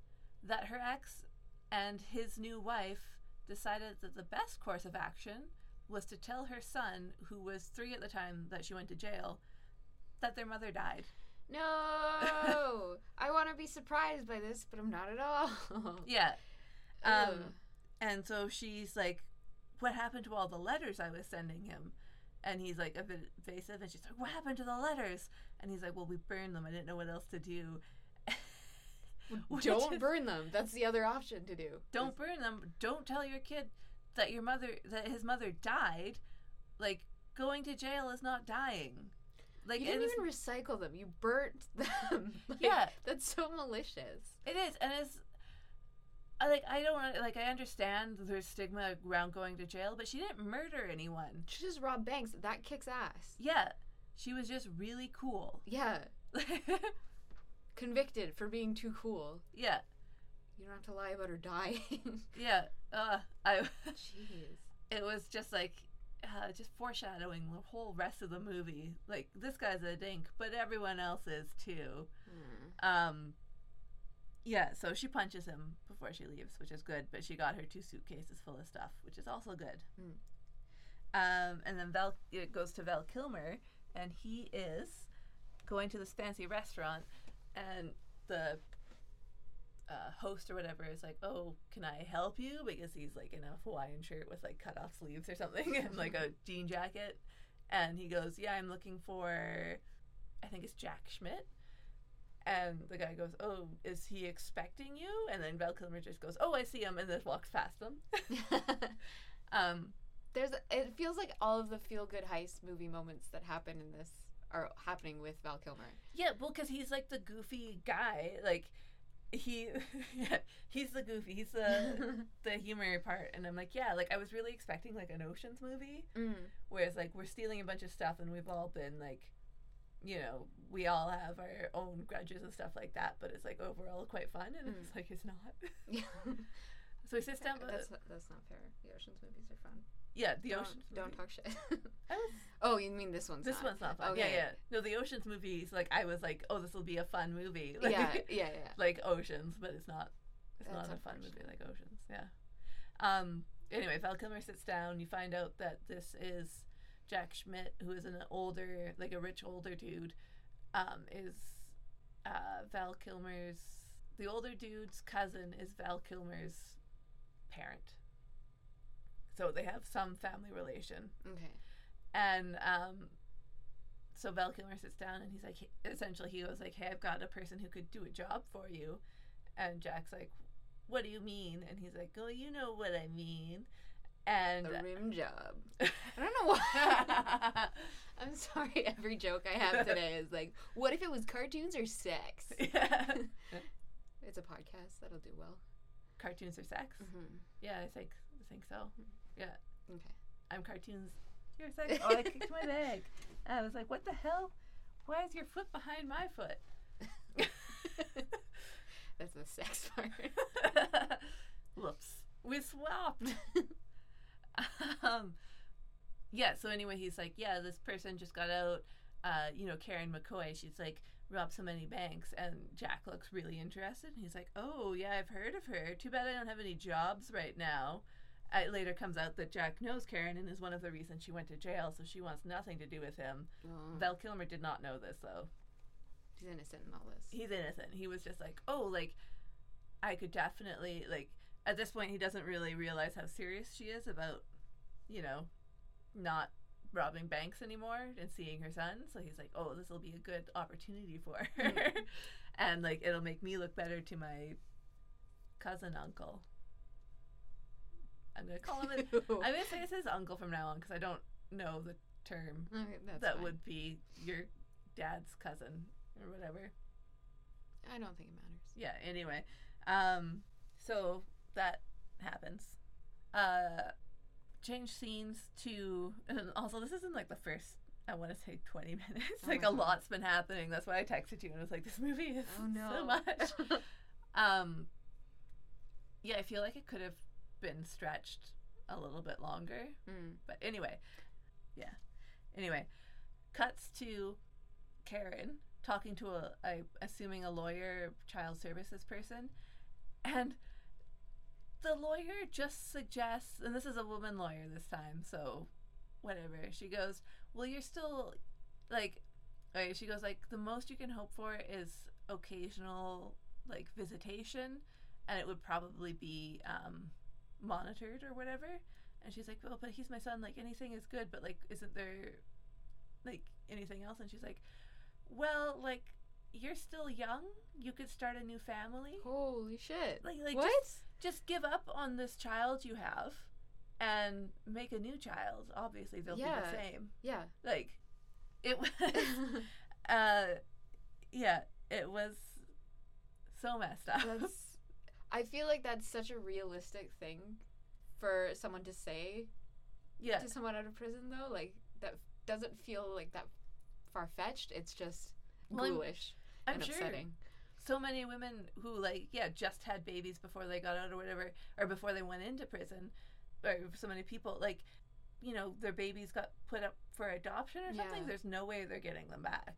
that her ex and his new wife decided that the best course of action was to tell her son, who was three at the time that she went to jail, that their mother died. No. [LAUGHS] I want to be surprised by this, but I'm not at all. Yeah. Um, and so she's like, What happened to all the letters I was sending him? And he's like a bit evasive, and she's like, What happened to the letters? And he's like, Well, we burned them. I didn't know what else to do. [LAUGHS] Don't burn them. That's the other option to do. Don't burn them. Don't tell your kid that your mother, that his mother died. Like, going to jail is not dying. Like, you didn't even recycle them. You burnt [LAUGHS] them. Like, Yeah. That's so malicious. It is, and it's I like I don't like I understand there's stigma around going to jail, but she didn't murder anyone. She just robbed banks. That kicks ass. Yeah, she was just really cool. Yeah. [LAUGHS] Convicted for being too cool. yeah, You don't have to lie about her dying. [LAUGHS] yeah. Uh, I [LAUGHS] Jeez. it was just like uh, just foreshadowing the whole rest of the movie. Like this guy's a dink, but everyone else is too. Hmm. Um, yeah, so she punches him before she leaves, which is good. But she got her two suitcases full of stuff, which is also good. Hmm. Um, and then Val it goes to Val Kilmer, and he is going to this fancy restaurant, and the uh, host or whatever is like, "Oh, can I help you?" Because he's like in a Hawaiian shirt with like cut off sleeves or something, [LAUGHS] and like a jean jacket, and he goes, "Yeah, I'm looking for, I think it's Jack Schmidt." And the guy goes, "Oh, is he expecting you?" And then Val Kilmer just goes, "Oh, I see him," and then walks past him. [LAUGHS] um, There's. It feels like all of the feel good heist movie moments that happen in this are happening with Val Kilmer. yeah, well, because he's like the goofy guy, like he, yeah, [LAUGHS] he's the goofy, he's the [LAUGHS] the humor part, and I'm like, yeah, like I was really expecting like an Ocean's movie, Mm. whereas like we're stealing a bunch of stuff, and we've all been like. You know, we all have our own grudges and stuff like that, but it's like overall quite fun, and it's like it's not. Yeah. [LAUGHS] So he sits down. That's that's not fair. The Ocean's movies are fun. Yeah, the don't, Ocean's. Don't talk shit. [LAUGHS] Was oh, you mean this one's This not? one's not fun. Okay. Yeah, yeah. No, the Ocean's movies, like I was like, oh, this will be a fun movie. [LAUGHS] Like, yeah, yeah, yeah. like Oceans, but it's not. It's That's not a fun movie like Oceans. Yeah. Um. Anyway, Val Kilmer sits down. You find out that this is Jack Schmidt, who is an older, like a rich older dude. Um, is uh, Val Kilmer's the older dude's cousin is Val Kilmer's parent. So they have some family relation. Okay. And um, so Val Kilmer sits down and he's like, essentially, he goes like, "Hey, I've got a person who could do a job for you," and Jack's like, "What do you mean?" And he's like, "Oh, you know what I mean." And The rim job. [LAUGHS] I don't What? [LAUGHS] I'm sorry. Every joke I have today is like, what if it was cartoons or sex? [LAUGHS] yeah. It's a podcast. That'll do well. Cartoons or sex? Mm-hmm. Yeah, I think I think so. Yeah. Okay. I'm cartoons. You're sex. [LAUGHS] Oh, I kicked my leg. I was like, what the hell? Why is your foot behind my foot? [LAUGHS] That's the sex [LAUGHS] part. Whoops. We swapped. um, yeah, so anyway, he's like, yeah, this person just got out. Uh, you know, Karen McCoy, she's like, robbed so many banks. And Jack looks really interested. And he's like, oh, yeah, I've heard of her. Too bad I don't have any jobs right now. It later comes out that Jack knows Karen and is one of the reasons she went to jail, so she wants nothing to do with him. Oh, Val Kilmer did not know this, though. he's innocent in all this. he's innocent. He was just like, oh, like I could definitely like. At this point, he doesn't really realize how serious she is about, you know, not robbing banks anymore and seeing her son. So he's like, oh, this will be a good opportunity for her, mm. [LAUGHS] and like it'll make me look better to my cousin uncle. I'm gonna call him. [LAUGHS] I'm gonna say it's his uncle from now on because I don't know the term Okay, that's that fine. would be your dad's cousin or whatever. I don't think it matters. yeah anyway um so that happens uh change scenes to and also this isn't like the first i want to say 20 [LAUGHS] minutes Oh like a God. lot's been happening that's why i texted you and was like this movie is Oh no. so much [LAUGHS] um yeah i feel like it could have been stretched a little bit longer. Mm. but anyway yeah. Anyway cuts to karen talking to a, a assuming a lawyer child services person and the lawyer just suggests and this is a woman lawyer this time so whatever. She goes well you're still like okay, she goes like the most you can hope for is occasional like visitation and it would probably be um monitored or whatever and she's like well but he's my son like anything is good but like isn't there like anything else and she's like well like you're still young you could start a new family Holy shit. like like what? just just give up on this child you have and make a new child obviously they'll be the same yeah. like it was [LAUGHS] uh yeah it was so messed up that's. I feel like that's such a realistic thing for someone to say yeah to someone out of prison, though. Like that doesn't feel like that far fetched. It's just Well, I'm- ghoulish i'm and sure upsetting. so many women who like yeah just had babies before they got out or whatever or before they went into prison or so many people like you know their babies got put up for adoption or something Yeah. there's no way they're getting them back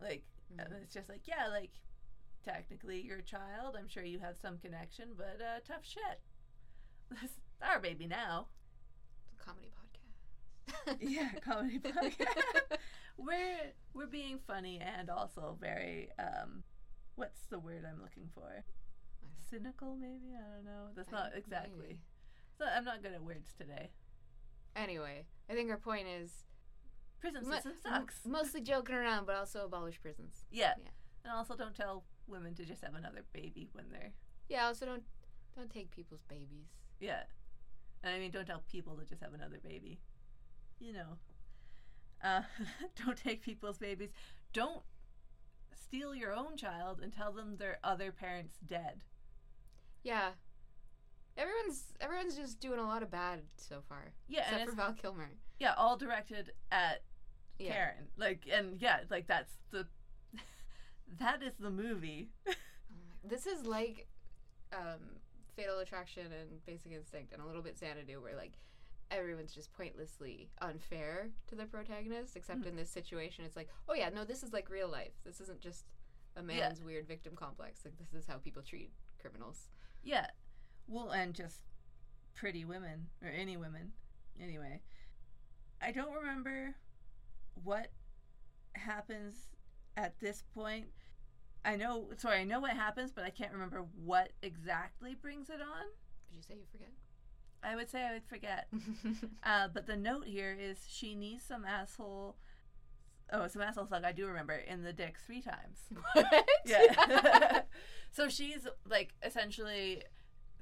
like and Mhm. it's just like yeah like technically you're a child. I'm sure you have some connection but uh tough shit. This our baby now. It's a comedy podcast. [LAUGHS] yeah comedy [LAUGHS] podcast. We're we're being funny and also very um what's the word i'm looking for? Cynical maybe? I don't know. That's not I- exactly. maybe. so i'm not good at words today. Anyway, I think our point is prison mo- system m- sucks mostly joking around, but also abolish prisons. yeah. yeah. and also don't tell women to just have another baby when they're Yeah. Also, don't don't take people's babies. yeah and i mean don't tell people to just have another baby you know uh [LAUGHS] don't take people's babies don't steal your own child and tell them their other parents dead Yeah. Everyone's everyone's just doing a lot of bad so far. yeah except for Val Kilmer. Yeah, all directed at Yeah. Karen. Like, and yeah, like that's the that is the movie. [LAUGHS] This is like um, Fatal Attraction and Basic Instinct and a little bit Xanadu, where like everyone's just pointlessly unfair to the protagonist. Except Mhm. in this situation, it's like, oh yeah, no, this is like real life. This isn't just a man's weird victim complex. Like this is how people treat criminals. Yeah, well, and just pretty women or any women. Anyway, I don't remember what happens at this point. I know, sorry, I know what happens, but I can't remember what exactly brings it on. Did you say you forget? I would say I would forget. [LAUGHS] Uh, but the note here is she needs some asshole. Oh, some asshole slug. I do remember in the dick three times. [LAUGHS] what? Yeah. [LAUGHS] so she's like essentially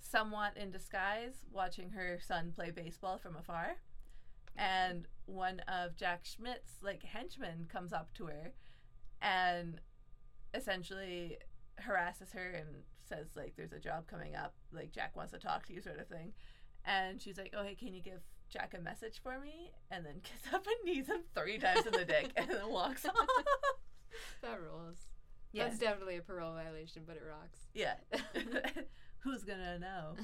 somewhat in disguise, watching her son play baseball from afar, and one of Jack Schmidt's like henchmen comes up to her and essentially harasses her and says like there's a job coming up like Jack wants to talk to you sort of thing. And she's like oh hey can you give Jack a message for me? And then [LAUGHS] gets up and knees him three times in the dick and then walks [LAUGHS] off. That rules. yeah. That's definitely a parole violation, but it rocks. yeah. [LAUGHS] Who's gonna know?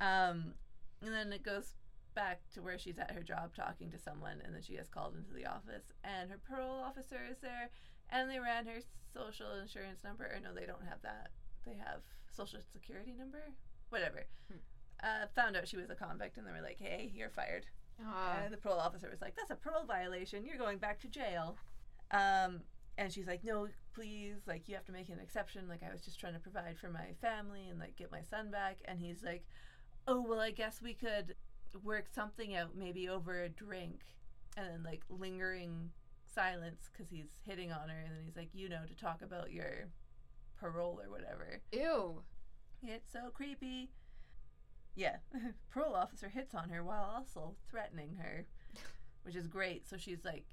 Um and then it goes back to where she's at her job talking to someone and then she gets called into the office and her parole officer is there and they ran her social insurance number or no they don't have that they have social security number whatever Hmm. uh, found out she was a convict and they were like hey you're fired Ah, and the parole officer was like, "That's a parole violation. You're going back to jail." Um, and she's like, "No, please. Like, you have to make an exception. Like, I was just trying to provide for my family and like get my son back." And he's like, "Oh, well, I guess we could work something out, maybe over a drink." And then like lingering silence because he's hitting on her, and then he's like, "You know, to talk about your parole or whatever." ew. It's so creepy. Yeah, [LAUGHS] parole officer hits on her while also threatening her, which is great. So she's like,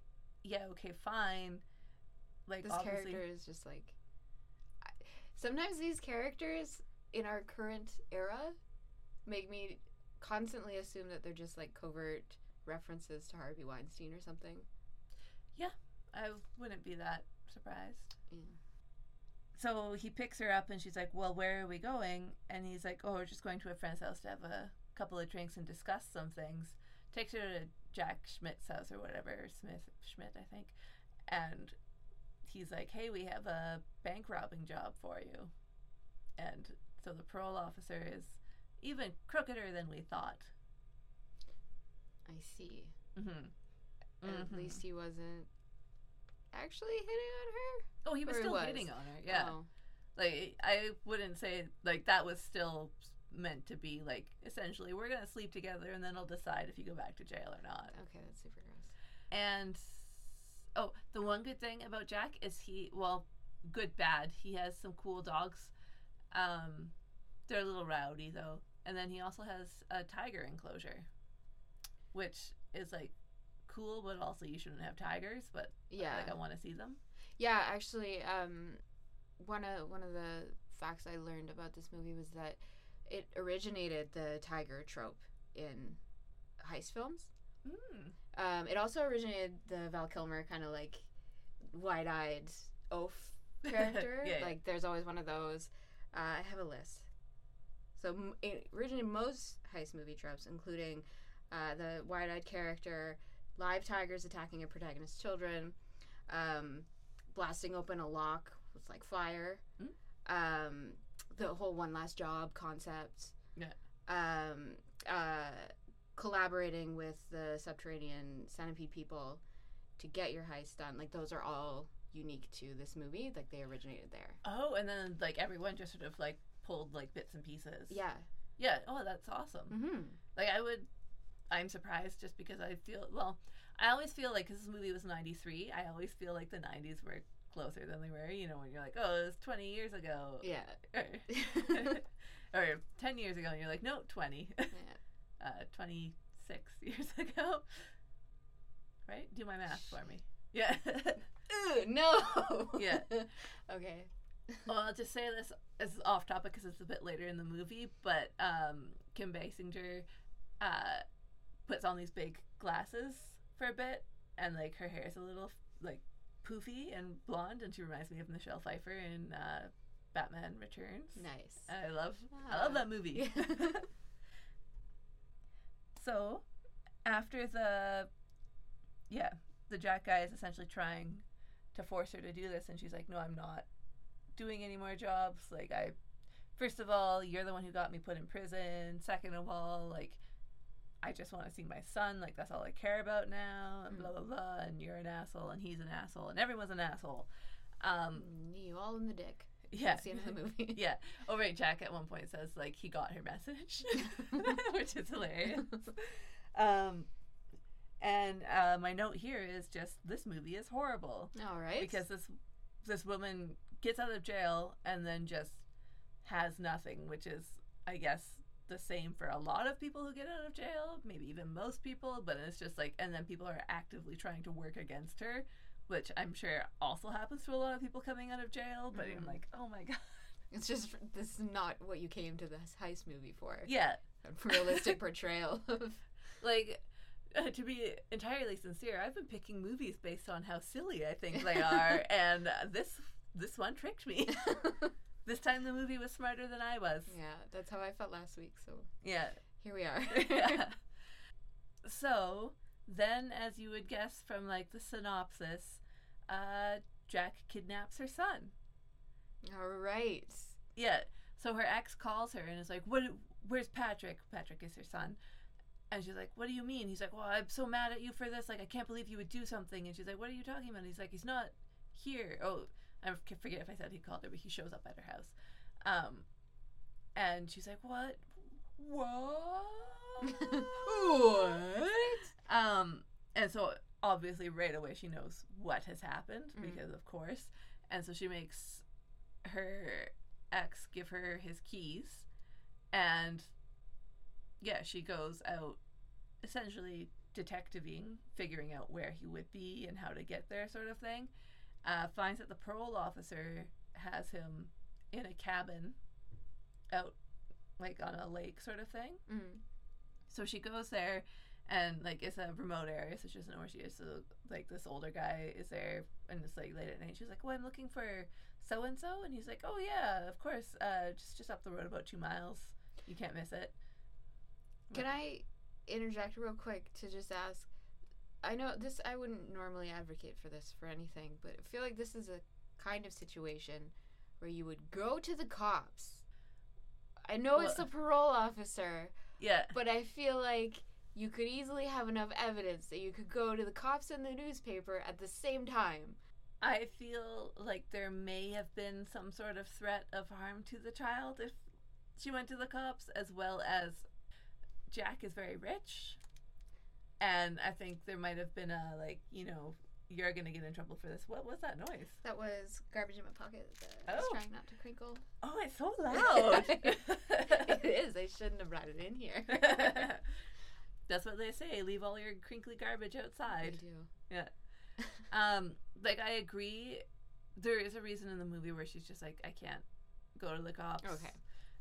"Yeah, okay, fine." Like This character is just like. I, sometimes these characters in our current era make me constantly assume that they're just like covert references to Harvey Weinstein or something. I wouldn't be that surprised. Yeah. So he picks her up, and she's like, "Well, where are we going?" And he's like, "Oh, we're just going to a friend's house to have a couple of drinks and discuss some things." Takes her to Jack Schmidt's house or whatever, Smith Schmidt, I think, and he's like, "Hey, we have a bank robbing job for you," and so the parole officer is even crookeder than we thought. I see. Mm-hmm. At Mhm. least he wasn't actually hitting on her. Oh, he was Or still was. hitting on her. Yeah. Oh, like i wouldn't say like that was still meant to be like essentially we're gonna sleep together and then i'll decide if you go back to jail or not okay, that's super gross. and oh the one good thing about jack is he well good bad he has some cool dogs um they're a little rowdy though and then he also has a tiger enclosure which is like cool but also you shouldn't have tigers but Yeah. like i want to see them Yeah, actually, um, one of one of the facts I learned about this movie was that it originated the tiger trope in heist films. mm. Um, it also originated the Val Kilmer kind of like wide-eyed oaf [LAUGHS] character. Yeah. Like, there's always one of those. Uh, I have a list. So it originated most heist movie tropes, including uh, the wide-eyed character, live tigers attacking a protagonist's children, um, blasting open a lock with like fire, Mm. um, the whole one last job concept. Yeah. Um, uh, collaborating with the subterranean centipede people to get your heist done. Like those are all unique to this movie. Like they originated there. Oh, and then like everyone just sort of like pulled like bits and pieces. Yeah. Yeah. Oh, that's awesome. Mm-hmm. Like I would, I'm surprised just because I feel well. I always feel like 'cause this movie was '93. I always feel like the '90s were closer than they were. You know, when you're like, oh, it was 20 years ago, Yeah. [LAUGHS] or, [LAUGHS] or 10 years ago, and you're like, no, 20, [LAUGHS] yeah. uh, 26 years ago. Right? Do my math for me. Yeah. Ugh, no. Yeah. okay. well, I'll just say this is off topic because it's a bit later in the movie, but um, Kim Basinger uh, puts on these big glasses for a bit, and like her hair is a little like poofy and blonde, and she reminds me of Michelle Pfeiffer in uh, Batman Returns. Nice. I love, I love Ah. that movie. [LAUGHS] [LAUGHS] so, after the, yeah, the Jack guy is essentially trying to force her to do this, and she's like, "No, I'm not doing any more jobs. Like, I, first of all, you're the one who got me put in prison. Second of all, like." I just want to see my son. Like that's all I care about now, and Mm. blah blah blah. And you're an asshole, and he's an asshole, and everyone's an asshole. Um, you all in the dick. yeah, That's the end of the movie. [LAUGHS] yeah. Oh, right. Jack at one point says like he got her message, [LAUGHS] which is hilarious. Um, and uh, my note here is just this movie is horrible All right. because this this woman gets out of jail and then just has nothing, which is I guess the same for a lot of people who get out of jail, maybe even most people, but it's just like, and then people are actively trying to work against her, which I'm sure also happens to a lot of people coming out of jail. But I'm Mhm. like, oh my god, It's just this is not what you came to this heist movie for. yeah, A realistic [LAUGHS] portrayal of like. Uh, to be entirely sincere, I've been picking movies based on how silly I think they [LAUGHS] are, and uh, this this one tricked me. [LAUGHS] this time the movie was smarter than I was. Yeah, that's how I felt last week. So Yeah. here we are. [LAUGHS] yeah. [LAUGHS] So then, as you would guess from like the synopsis, uh, Jack kidnaps her son. All right. Yeah. So her ex calls her and is like, "What? Where's Patrick? Patrick is her son." And she's like, "What do you mean?" He's like, "Well, I'm so mad at you for this. Like, I can't believe you would do something." And she's like, "What are you talking about?" And he's like, "He's not here." Oh, I forget if I said he called her, but he shows up at her house. Um, and she's like, "What? What?" what? Um, and so obviously right away she knows what has happened Mhm. because of course, and so she makes her ex give her his keys, and yeah, she goes out essentially detectiving, figuring out where he would be and how to get there, sort of thing. Uh, finds that the parole officer has him in a cabin out like on a lake, sort of thing. Mm. So she goes there, and like it's a remote area, so she doesn't know where she is. So like this older guy is there, and it's like late at night. She's like, "Well, I'm looking for so and so," and he's like, "Oh yeah, of course. Uh, just just up the road about two miles. You can't miss it." Can I interject real quick to just ask? I know this. I wouldn't normally advocate for this for anything, but I feel like this is a kind of situation where you would go to the cops. I know it's the parole officer, Yeah, but I feel like you could easily have enough evidence that you could go to the cops and the newspaper at the same time. I feel like there may have been some sort of threat of harm to the child if she went to the cops, as well as Jack is very rich, and I think there might have been a like you know you're gonna get in trouble for this. What was that noise? That was garbage in my pocket. That I was Oh. trying not to crinkle. Oh, it's so [LAUGHS] loud. it [LAUGHS] is. I shouldn't have brought it in here. [LAUGHS] That's what they say. Leave all your crinkly garbage outside. I do. Yeah. um, like I agree. There is a reason in the movie where she's just like, I can't go to the cops. Okay.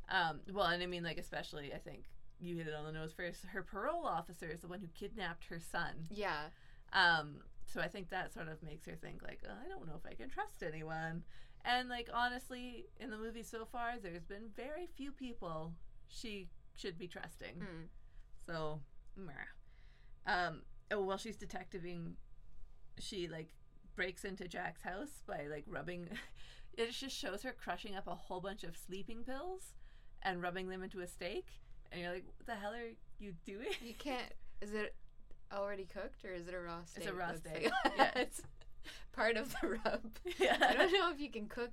Um, well, and I mean, like, especially, I think you hit it on the nose first. Her parole officer is the one who kidnapped her son. Yeah. Um, so I think that sort of makes her think, like, oh, I don't know if I can trust anyone. And, like, honestly, in the movie so far, there's been very few people she should be trusting. Mm. So, meh. Um, oh, while she's detectiving, she like breaks into Jack's house by like rubbing. [LAUGHS] it just shows her crushing up a whole bunch of sleeping pills and rubbing them into a steak, and you're like, "What the hell are you doing?" You can't. Is it already cooked or is it a raw steak? It's a raw steak. [LAUGHS] Yeah. it's part of the rub. yeah, I don't know if you can cook.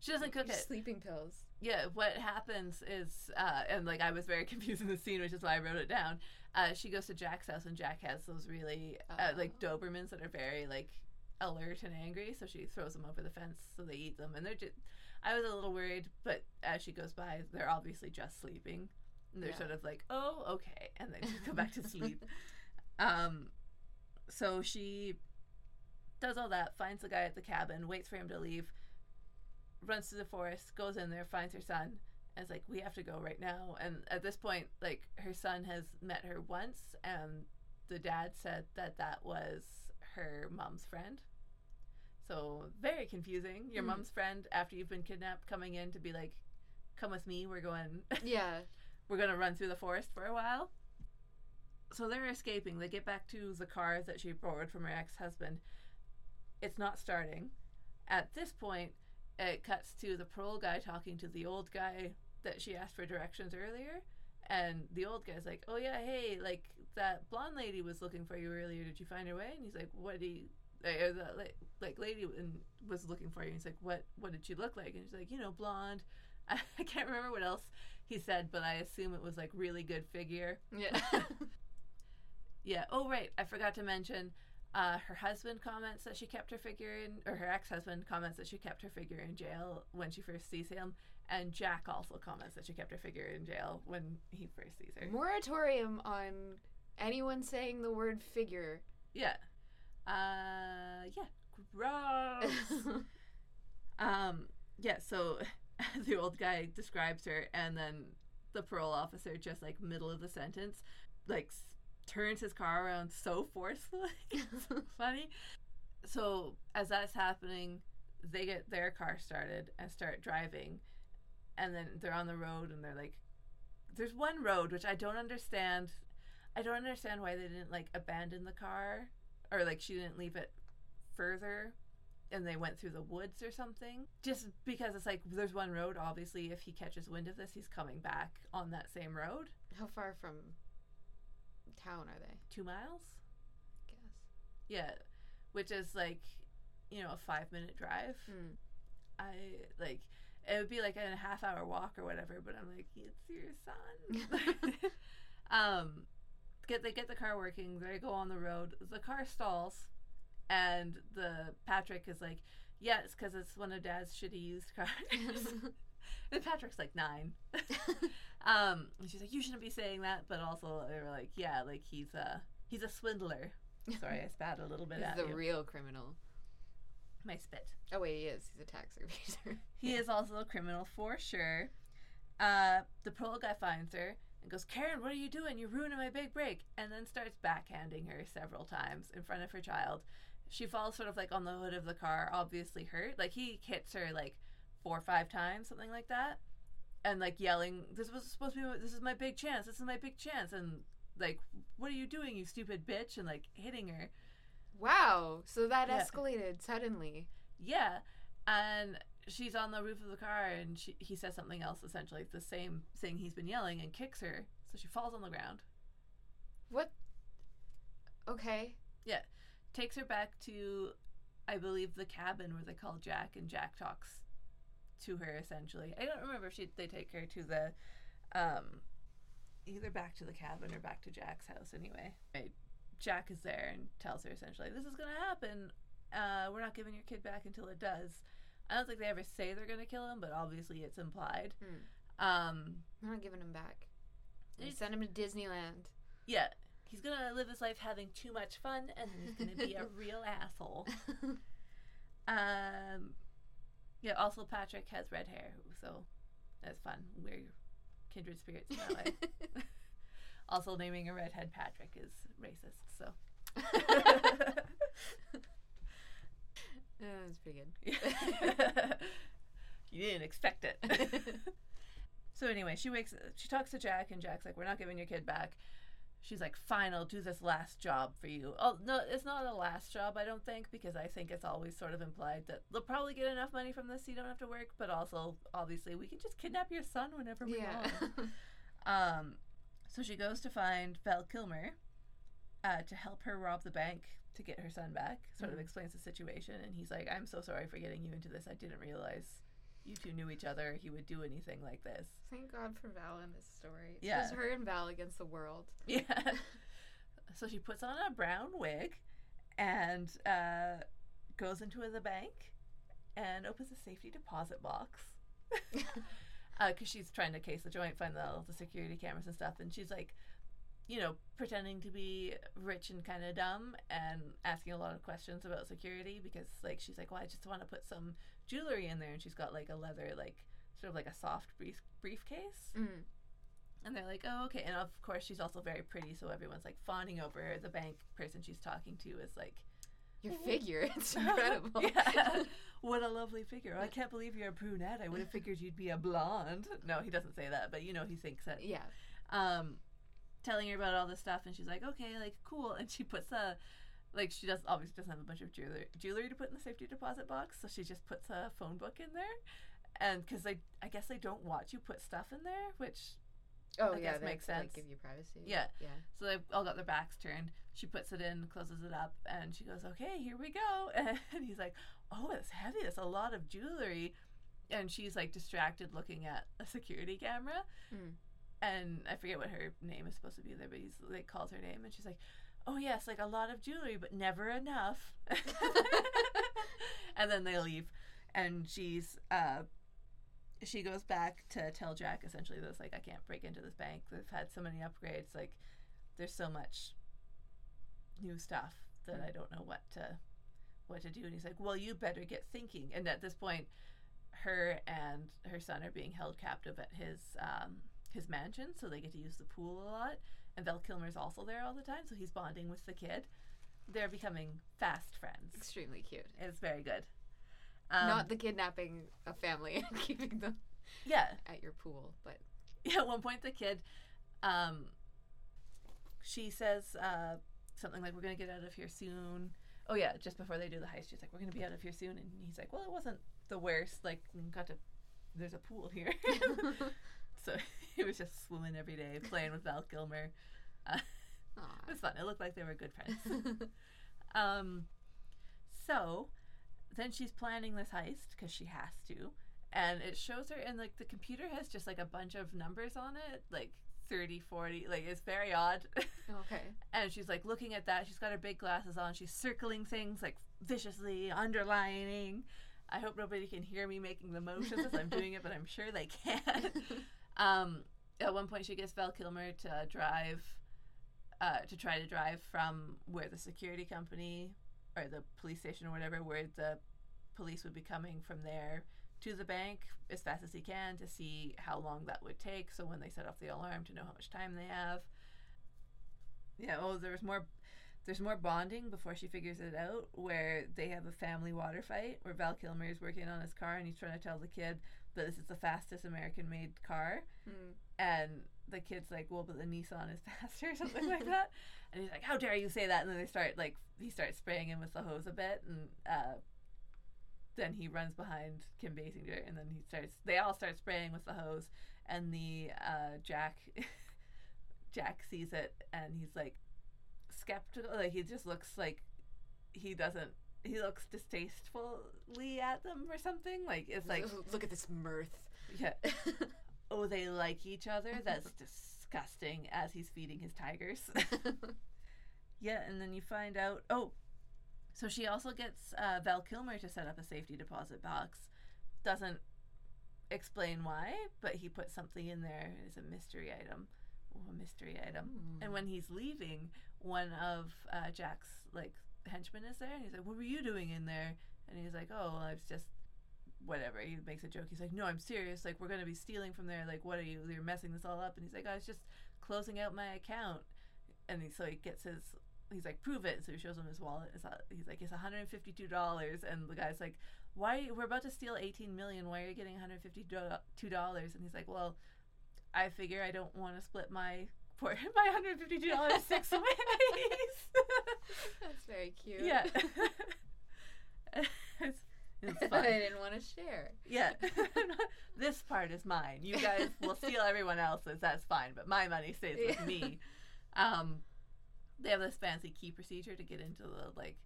she doesn't cook it. Sleeping pills. Yeah, what happens is, uh, and like I was very [LAUGHS] confused in the scene, which is why I wrote it down. Uh, she goes to Jack's house, and Jack has those really uh, like Oh. Dobermans that are very like alert and angry. So she throws them over the fence, so they eat them, and they're just. I was a little worried, but as she goes by, they're obviously just sleeping, they're Yeah. sort of like, "Oh, okay," and then go back to sleep. [LAUGHS] Um, so she does all that, finds the guy at the cabin, waits for him to leave, runs to the forest, goes in there, finds her son, and is like, "We have to go right now." And at this point, like her son has met her once, and the dad said that that was her mom's friend. So very confusing. Your Hmm. mom's friend after you've been kidnapped, coming in to be like, "Come with me. We're going." [LAUGHS] Yeah. We're gonna run through the forest for a while. So they're escaping. They get back to the car that she borrowed from her ex husband. It's not starting. At this point, it cuts to the parole guy talking to the old guy that she asked for directions earlier. And the old guy's like, Oh, yeah, hey, like that blonde lady was looking for you earlier. Did you find her way? And he's like, What do you. Eh, eh, or the la- like lady and was looking for you. And he's like, "What? What did she look like?" And she's like, "You know, blonde." I, [LAUGHS] I can't remember what else he said, but I assume it was like really good figure. Yeah. [LAUGHS] Yeah. Oh, right. I forgot to mention Uh, her husband comments that she kept her figure in, or her ex-husband comments that she kept her figure in jail when she first sees him, and Jack also comments that she kept her figure in jail when he first sees her. Moratorium on anyone saying the word figure. Yeah. Uh, yeah. Gross. [LAUGHS] um, yeah. So [LAUGHS] the old guy describes her, and then the parole officer, just like middle of the sentence, like s- turns his car around so forcefully. [LAUGHS] [LAUGHS] Funny. So as that's happening, they get their car started and start driving, and then they're on the road, and they're like, "There's one road which I don't understand. I don't understand why they didn't like abandon the car, or like she didn't leave it further." And they went through the woods or something. Just because it's like there's one road. Obviously, if he catches wind of this, he's coming back on that same road. How far from town are they? Two miles. I Guess. Yeah, which is like, you know, a five minute drive. Hmm. I like it would be like a half hour walk or whatever, but I'm like, it's your son. [LAUGHS] [LAUGHS] um, get they get the car working. They go on the road. The car stalls, and the Patrick is like, yeah, it's because it's one of Dad's shitty used cars. [LAUGHS] [LAUGHS] and Patrick's like nine. [LAUGHS] um, and she's like, you shouldn't be saying that, but also they were like, yeah, like he's a he's a swindler. Sorry, I spat a little bit He's at the you. real criminal. My spit. Oh wait, he is. He's a tax evader. He is also a criminal for sure. Uh, the parole guy finds her and goes, Karen, what are you doing? You're ruining my big break. And then starts backhanding her several times in front of her child. She falls sort of like on the hood of the car, obviously hurt. Like he hits her like four or five times, something like that. And like yelling, This was supposed to be, this is my big chance. This is my big chance. And like, what are you doing, you stupid bitch? And like hitting her. Wow. So that Yeah. escalated suddenly. Yeah, and she's on the roof of the car, and she, he says something else, essentially the same thing he's been yelling, and kicks her, so she falls on the ground. What? Okay. Takes her back to, I believe, the cabin where they call Jack, and Jack talks to her essentially. I don't remember if she they take her to the, um, either back to the cabin or back to Jack's house. Anyway, right. Jack is there and tells her essentially, "This is gonna happen. Uh, we're not giving your kid back until it does." I don't think they ever say they're gonna kill him, but obviously it's implied. Hmm. Um, I'm not giving him back. They send him to Disneyland. yeah, he's gonna live his life having too much fun, and then he's gonna be a [LAUGHS] real asshole. [LAUGHS] Um, yeah. Also, Patrick has red hair, so that's fun. We're kindred spirits in that way. [LAUGHS] also, naming a redhead Patrick is racist. So. Yeah, that's pretty good. you didn't expect it. so anyway, she wakes. She talks to Jack, and Jack's like, "We're not giving your kid back." She's like, "Fine, I'll do this last job for you." Oh no, it's not a last job, I don't think, because I think it's always sort of implied that they'll probably get enough money from this, so you don't have to work. But also, obviously, we can just kidnap your son whenever we yeah. want. [LAUGHS] Um, so she goes to find Val Kilmer uh, to help her rob the bank to get her son back. Sort of Mhm. explains the situation, and he's like, "I'm so sorry for getting you into this. I didn't realize you two knew each other. He would do anything like this." Thank God for Val in this story. It's Yeah. just her and Val against the world. [LAUGHS] Yeah. so she puts on a brown wig and uh, goes into the bank and opens a safety deposit box. [LAUGHS] [LAUGHS] Because she's trying to case the joint, find the, the security cameras and stuff. And she's like, you know, pretending to be rich and kind of dumb and asking a lot of questions about security because, like, she's like, well, I just want to put some jewelry in there. And she's got, like, a leather, like, sort of like a soft brief- briefcase. Mm. And they're like, oh, okay. And of course, she's also very pretty, so everyone's like fawning over her. The bank person she's talking to is like, Your figure, [LAUGHS] it's [LAUGHS] incredible. yeah, [LAUGHS] what a lovely figure. I can't believe you're a brunette. I would have figured you'd be a blonde. No, he doesn't say that, but you know, he thinks it. yeah. Um, telling her about all this stuff, and she's like, okay, like, cool. And she puts a, like, she does obviously doesn't have a bunch of jewelry, jewelry to put in the safety deposit box, so she just puts a phone book in there. And because they, I guess they don't want you put stuff in there, which Oh I yeah, guess makes sense. Like give you privacy. Yeah. Yeah. So they've all got their backs turned. She puts it in, closes it up, and she goes, "Okay, here we go." [LAUGHS] And he's like, "Oh, it's heavy. It's a lot of jewelry." And she's like distracted, looking at a security camera. Mm. And I forget what her name is supposed to be there, but he's like calls her name, and she's like, oh yes, like a lot of jewelry, but never enough. [LAUGHS] and then they leave, and she's uh, she goes back to tell Jack essentially this like I can't break into this bank. They've had so many upgrades. Like there's so much new stuff that I don't know what to what to do. And he's like, well, you better get thinking. And at this point, her and her son are being held captive at his um, his mansion, so they get to use the pool a lot. And Val Kilmer's also there all the time, so he's bonding with the kid. They're becoming fast friends. Extremely cute. It's very good. Um, Not the kidnapping a family and [LAUGHS] keeping them yeah. at your pool, but Yeah, [LAUGHS] at one point the kid, um, she says uh, something like, "We're gonna get out of here soon." Oh yeah, just before they do the heist, she's like, "We're gonna be out of here soon," and he's like, "Well, it wasn't the worst. Like, got to. There's a pool here." [LAUGHS] so [LAUGHS] he was just swimming every day, playing with Val Kilmer. Uh, it was fun. It looked like they were good friends. [LAUGHS] Um, so then she's planning this heist because she has to, and it shows her, and like the computer has just like a bunch of numbers on it, like 30, 40, like it's very odd. [LAUGHS] okay. and she's like looking at that. She's got her big glasses on. She's circling things like viciously, underlining. I hope nobody can hear me making the motions as I'm doing it, but I'm sure they can. Um, at one point, she gets Val Kilmer to drive, uh, to try to drive from where the security company or the police station or whatever, where the police would be coming from there to the bank as fast as he can to see how long that would take. So when they set off the alarm, to know how much time they have. Yeah. Oh, there's more. There's more bonding before she figures it out, where they have a family water fight, where Val Kilmer is working on his car and he's trying to tell the kid that this is the fastest American-made car, Hmm. and the kid's like, "Well, but the Nissan is [LAUGHS] faster," or something like that. And he's like, "How dare you say that?" And then they start like he starts spraying him with the hose a bit, and uh, then he runs behind Kim Basinger, and then he starts. They all start spraying with the hose, and the uh, Jack [LAUGHS] Jack sees it, and he's like skeptical. Like he just looks like he doesn't. He looks distastefully at them or something. Like it's like look at this mirth. yeah. [LAUGHS] Oh, they like each other. That's disgusting. As he's feeding his tigers. [LAUGHS] yeah, and then you find out. Oh, so she also gets uh, Val Kilmer to set up a safety deposit box. Doesn't explain why, but he puts something in there It's a mystery item. Oh, a mystery item. And when he's leaving, one of uh, Jack's like henchmen is there, and he's like, "What were you doing in there?" And he's like, "Oh, well, I was just whatever." He makes a joke. He's like, "No, I'm serious. Like, we're gonna be stealing from there. Like, what are you? You're messing this all up." And he's like, oh, "I was just closing out my account." And he, so he gets his. He's like, "Prove it." So he shows him his wallet. It's, he's like, "It's 152 dollars." And the guy's like, "Why? We're about to steal 18 million. Why are you getting 152 dollars?" And he's like, "Well." I figure I don't want to split my for [LAUGHS] my hundred fifty two dollars [LAUGHS] six ways. That's very cute. yeah, [LAUGHS] it's, it's I didn't want to share. Yeah, this part is mine. You guys will steal everyone else's. That's fine, but my money stays with me. Um, they have this fancy key procedure to get into the like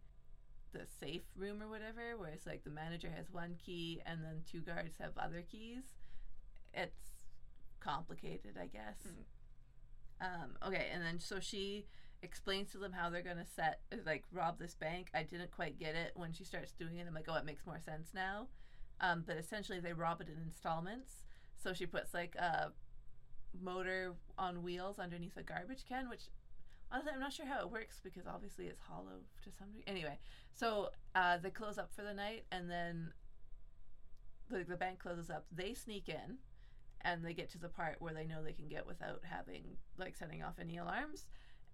the safe room or whatever, where it's like the manager has one key and then two guards have other keys. It's complicated, I guess. Um, okay, and then so she explains to them how they're gonna set like rob this bank. I didn't quite get it when she starts doing it. I'm like, oh, it makes more sense now. Um, but essentially, they rob it in installments. So she puts like a motor on wheels underneath a garbage can, which honestly, I'm not sure how it works because obviously it's hollow to some degree. Anyway, so uh, they close up for the night, and then the the bank closes up. They sneak in, and they get to the part where they know they can get without having like setting off any alarms.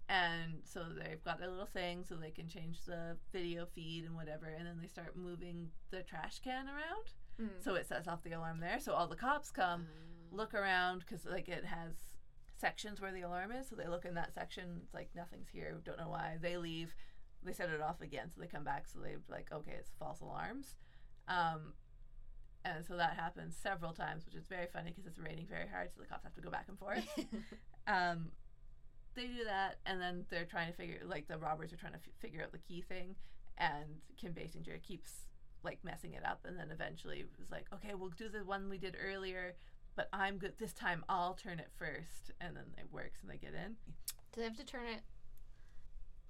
And so they've got their little thing so they can change the video feed and whatever, and then they start moving the trash can around. Mm. So it sets off the alarm there. So all the cops come, look around because like it has sections where the alarm is. So they look in that section. It's like nothing's here. Don't know why. They leave. They set it off again. So they come back. So they're like okay, it's false alarms. Um, and so that happens several times, which is very funny because it's raining very hard. So the cops have to go back and forth. [LAUGHS] um, they do that, and then they're trying to figure like the robbers are trying to f- figure out the key thing, and Kim Basinger keeps like messing it up, and then eventually was like, okay, we'll do the one we did earlier, but I'm good this time. I'll turn it first, and then it works, and they get in. Do they have to turn it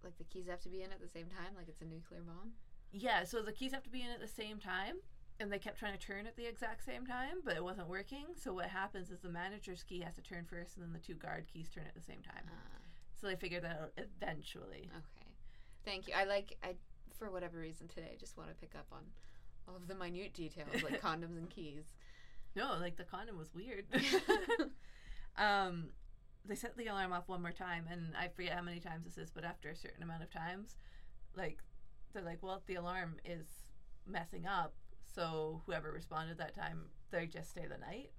like the keys have to be in at the same time, like it's a nuclear bomb. Yeah, so the keys have to be in at the same time, and they kept trying to turn at the exact same time, but it wasn't working. So what happens is the manager's key has to turn first, and then the two guard keys turn at the same time. Uh, So they figured that out eventually. okay, thank you. I like I for whatever reason today I just want to pick up on all of the minute details like [LAUGHS] condoms and keys. No, like the condom was weird. [LAUGHS] [LAUGHS] um, they set the alarm off one more time, and I forget how many times this is, but after a certain amount of times, like they're like, well, the alarm is messing up, so whoever responded that time, they just stay the night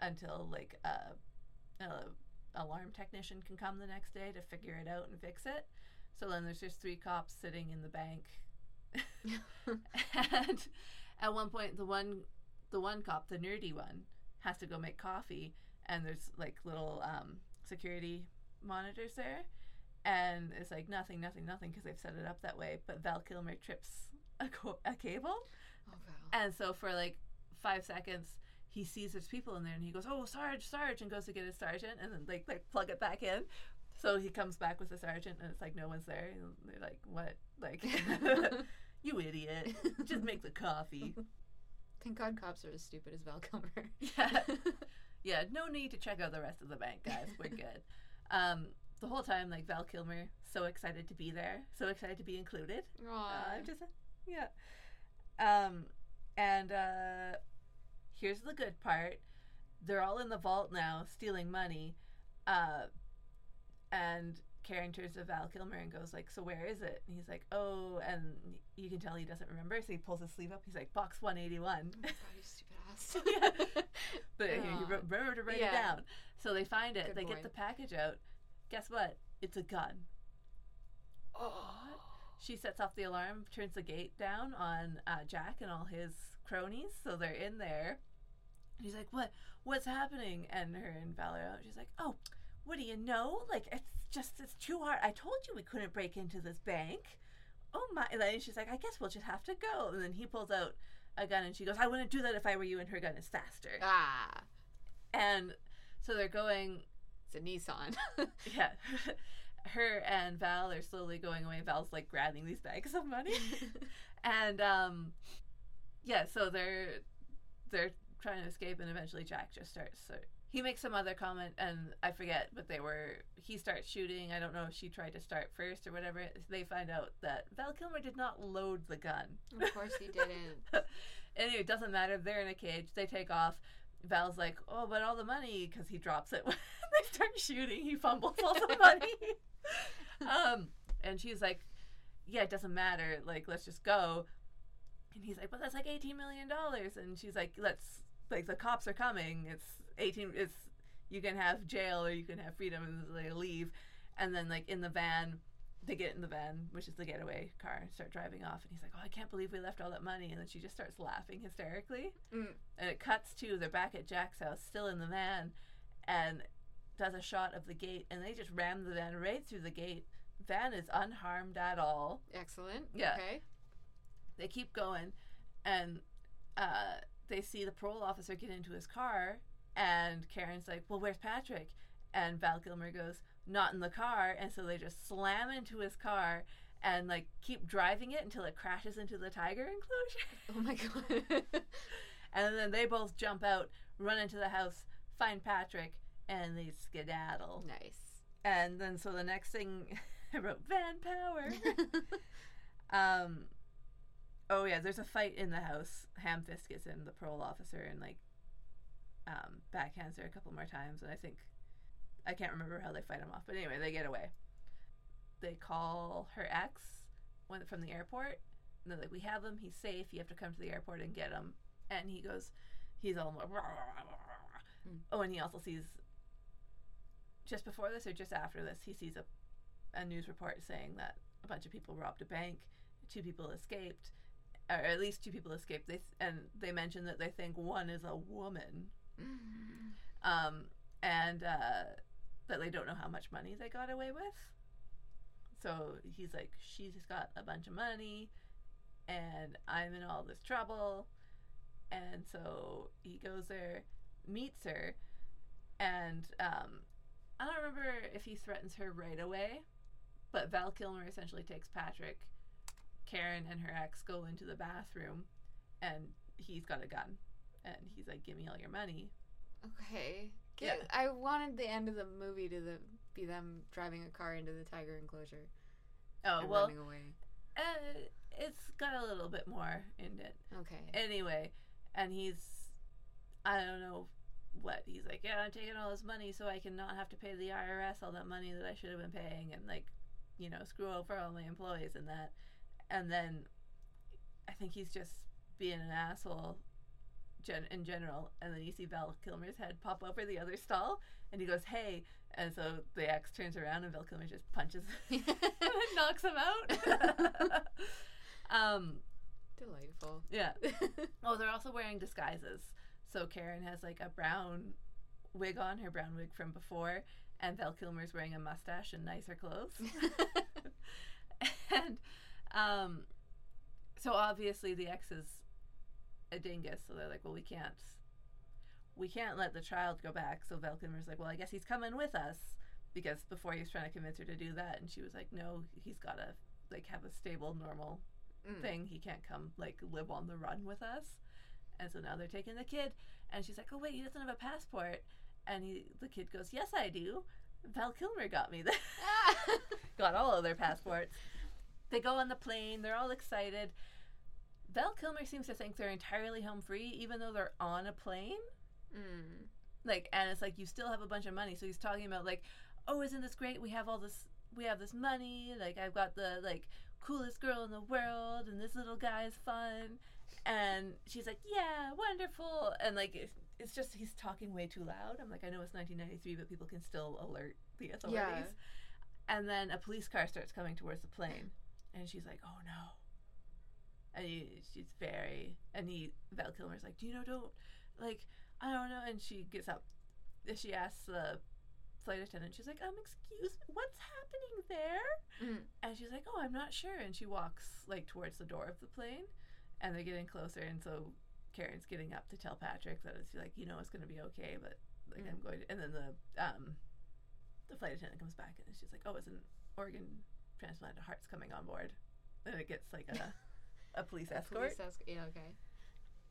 until like a, a alarm technician can come the next day to figure it out and fix it. So then there's just three cops sitting in the bank, [LAUGHS] [LAUGHS] and at one point, the one the one cop, the nerdy one, has to go make coffee, and there's like little um, security monitors there, and it's like nothing, nothing, nothing because they've set it up that way. But Val Kilmer trips a, co- a cable, Oh. And so for like five seconds, he sees there's people in there, and he goes, "Oh, Sarge, Sarge," and goes to get his sergeant, and then like like plug it back in. So he comes back with the sergeant, and it's like no one's there. And they're like, "What? Like, [LAUGHS] you idiot! Just make the coffee." Thank God cops are as stupid as Val Kilmer. [LAUGHS] Yeah. Yeah, no need to check out the rest of the bank, guys. We're good. [LAUGHS] Um, the whole time, like Val Kilmer, so excited to be there, so excited to be included. Uh, I'm just, yeah. Um, and uh, here's the good part: they're all in the vault now, stealing money. Uh, and Karen turns to Val Kilmer and goes like, "So where is it?" And he's like, "Oh," and you can tell he doesn't remember. So he pulls his sleeve up. He's like, "Box 181." Oh God, you stupid ass. [LAUGHS] Yeah. But here, you Aw. re- remember to write Yeah. it down. So they find it. Good they boy. get the package out. Guess what? It's a gun. oh. She sets off the alarm, turns the gate down on uh, Jack and all his cronies. So they're in there. And he's like, "What? What's happening?" And her and Valerie, she's like, "Oh, what do you know? Like it's just it's too hard. I told you we couldn't break into this bank. Oh my!" And she's like, "I guess we'll just have to go." And then he pulls out a gun and she goes, "I wouldn't do that if I were you." And her gun is faster. Ah, And so they're going it's a Nissan. [LAUGHS] Yeah. [LAUGHS] Her and Val are slowly going away. Val's like grabbing these bags of money. [LAUGHS] and um yeah, so they're they're trying to escape and eventually Jack just starts so he makes some other comment and I forget, but they were he starts shooting. I don't know if she tried to start first or whatever. They find out that Val Kilmer did not load the gun. of course he didn't. [LAUGHS] anyway, it doesn't matter. They're in a cage. They take off. Val's like, oh, but all the money, because he drops it when [LAUGHS] they start shooting. He fumbles all the money. Um, and she's like, yeah, it doesn't matter. Like, let's just go. And he's like, but that's like eighteen million dollars. And she's like, let's like the cops are coming. It's eighteen. It's you can have jail or you can have freedom. And they leave. And then like in the van, they get in the van, which is the getaway car, and start driving off. And he's like, "Oh, I can't believe we left all that money." And then she just starts laughing hysterically. Mm. And it cuts to they're back at Jack's house, still in the van, and does a shot of the gate, and they just ram the van right through the gate. Van is unharmed at all. Excellent. Yeah. Okay. They keep going, and uh, they see the parole officer get into his car, and Karen's like, "Well, where's Patrick?" And Val Kilmer goes, "Not in the car," and so they just slam into his car and like keep driving it until it crashes into the tiger enclosure. Oh my God. [LAUGHS] and then they both jump out, run into the house, find Patrick, and they skedaddle. nice. And then so the next thing [LAUGHS] I wrote Van Power. [LAUGHS] um oh yeah, there's a fight in the house. Hamfist gets in the parole officer and like um backhands her a couple more times and I think I can't remember how they fight him off, but anyway, they get away. They call her ex when from the airport. And they're like, "We have him. He's safe. You have to come to the airport and get him." And he goes, he's all Mm. oh, and he also sees just before this or just after this, he sees a a news report saying that a bunch of people robbed a bank, two people escaped, or at least two people escaped. They th- and they mention that they think one is a woman, Mm. um, and uh, that they don't know how much money they got away with. So he's like, she's got a bunch of money, and I'm in all this trouble, and so he goes there, meets her, and um, I don't remember if he threatens her right away, But Val Kilmer essentially takes Patrick. Karen and her ex go into the bathroom, and he's got a gun, and he's like, "Give me all your money." Okay. Yeah. I wanted the end of the movie to the, be them driving a car into the tiger enclosure Oh and well, running away. uh, it's got a little bit more in it. Okay. Anyway, and he's, I don't know what he's like. Yeah, I'm taking all his money so I can not have to pay the IRS all that money that I should have been paying, and like, you know, screw over all my employees and that. And then, I think he's just being an asshole. Gen- in general, and then you see Val Kilmer's head pop over the other stall, and he goes, "Hey!" And so the ex turns around, and Val Kilmer just punches, [LAUGHS] [LAUGHS] and knocks him out. [LAUGHS] um, Delightful. yeah. Oh, they're also wearing disguises. So Karen has like a brown wig on, her brown wig from before, and Val Kilmer's wearing a mustache and nicer clothes. [LAUGHS] and um, so obviously the ex is a dingus, so they're like, well, we can't, we can't let the child go back. So Val Kilmer's like, well, I guess he's coming with us because before he was trying to convince her to do that, and she was like, no, he's got to like have a stable, normal Mm. thing. He can't come like live on the run with us. And so now they're taking the kid, and she's like, "Oh wait, he doesn't have a passport." And he, the kid goes, "Yes, I do. Val Kilmer got me that. [LAUGHS] got all of their passports." They go on the plane. They're all excited. Val Kilmer seems to think they're entirely home free, even though they're on a plane. Mm. Like, and it's like you still have a bunch of money. So he's talking about like, "Oh, isn't this great? We have all this. We have this money. Like, I've got the like." coolest girl in the world and this little guy is fun and she's like yeah wonderful. And like it's, it's just he's talking way too loud. I'm like i know it's 1993 but people can still alert the authorities. And then a police car starts coming towards the plane and she's like oh no. And he, she's very and he val kilmer's like do you know don't like i don't know. And she gets up she asks the flight attendant she's like um excuse me what's happening there? Mm. and she's like, "Oh, I'm not sure." And she walks like towards the door of the plane, and they're getting closer. And so Karen's getting up to tell Patrick that it's like, you know, it's going to be okay, but like I'm going. To, and then the um, the flight attendant comes back and she's like, "Oh, it's an organ transplant. A heart's coming on board." And it gets like a [LAUGHS] a police A escort. Police esc- yeah, okay.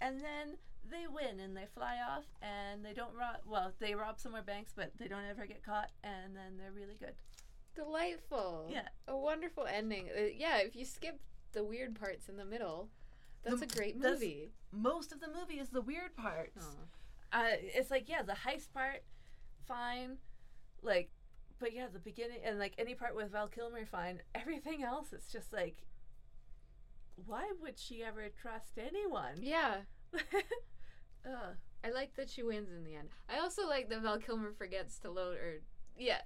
And then they win and they fly off and they don't rob. Well, they rob some more banks, but they don't ever get caught. And then they're really good. Delightful. Yeah. A wonderful ending. Uh, yeah, if you skip the weird parts in the middle, that's The- a great movie. Most of the movie is the weird parts. Uh, it's like yeah, the heist part, fine, like, but yeah, the beginning and like any part with Val Kilmer, fine. Everything else, it's just like, why would she ever trust anyone? [LAUGHS] Yeah. Ugh. I like that she wins in the end. I also like that Val Kilmer forgets to load or yeah.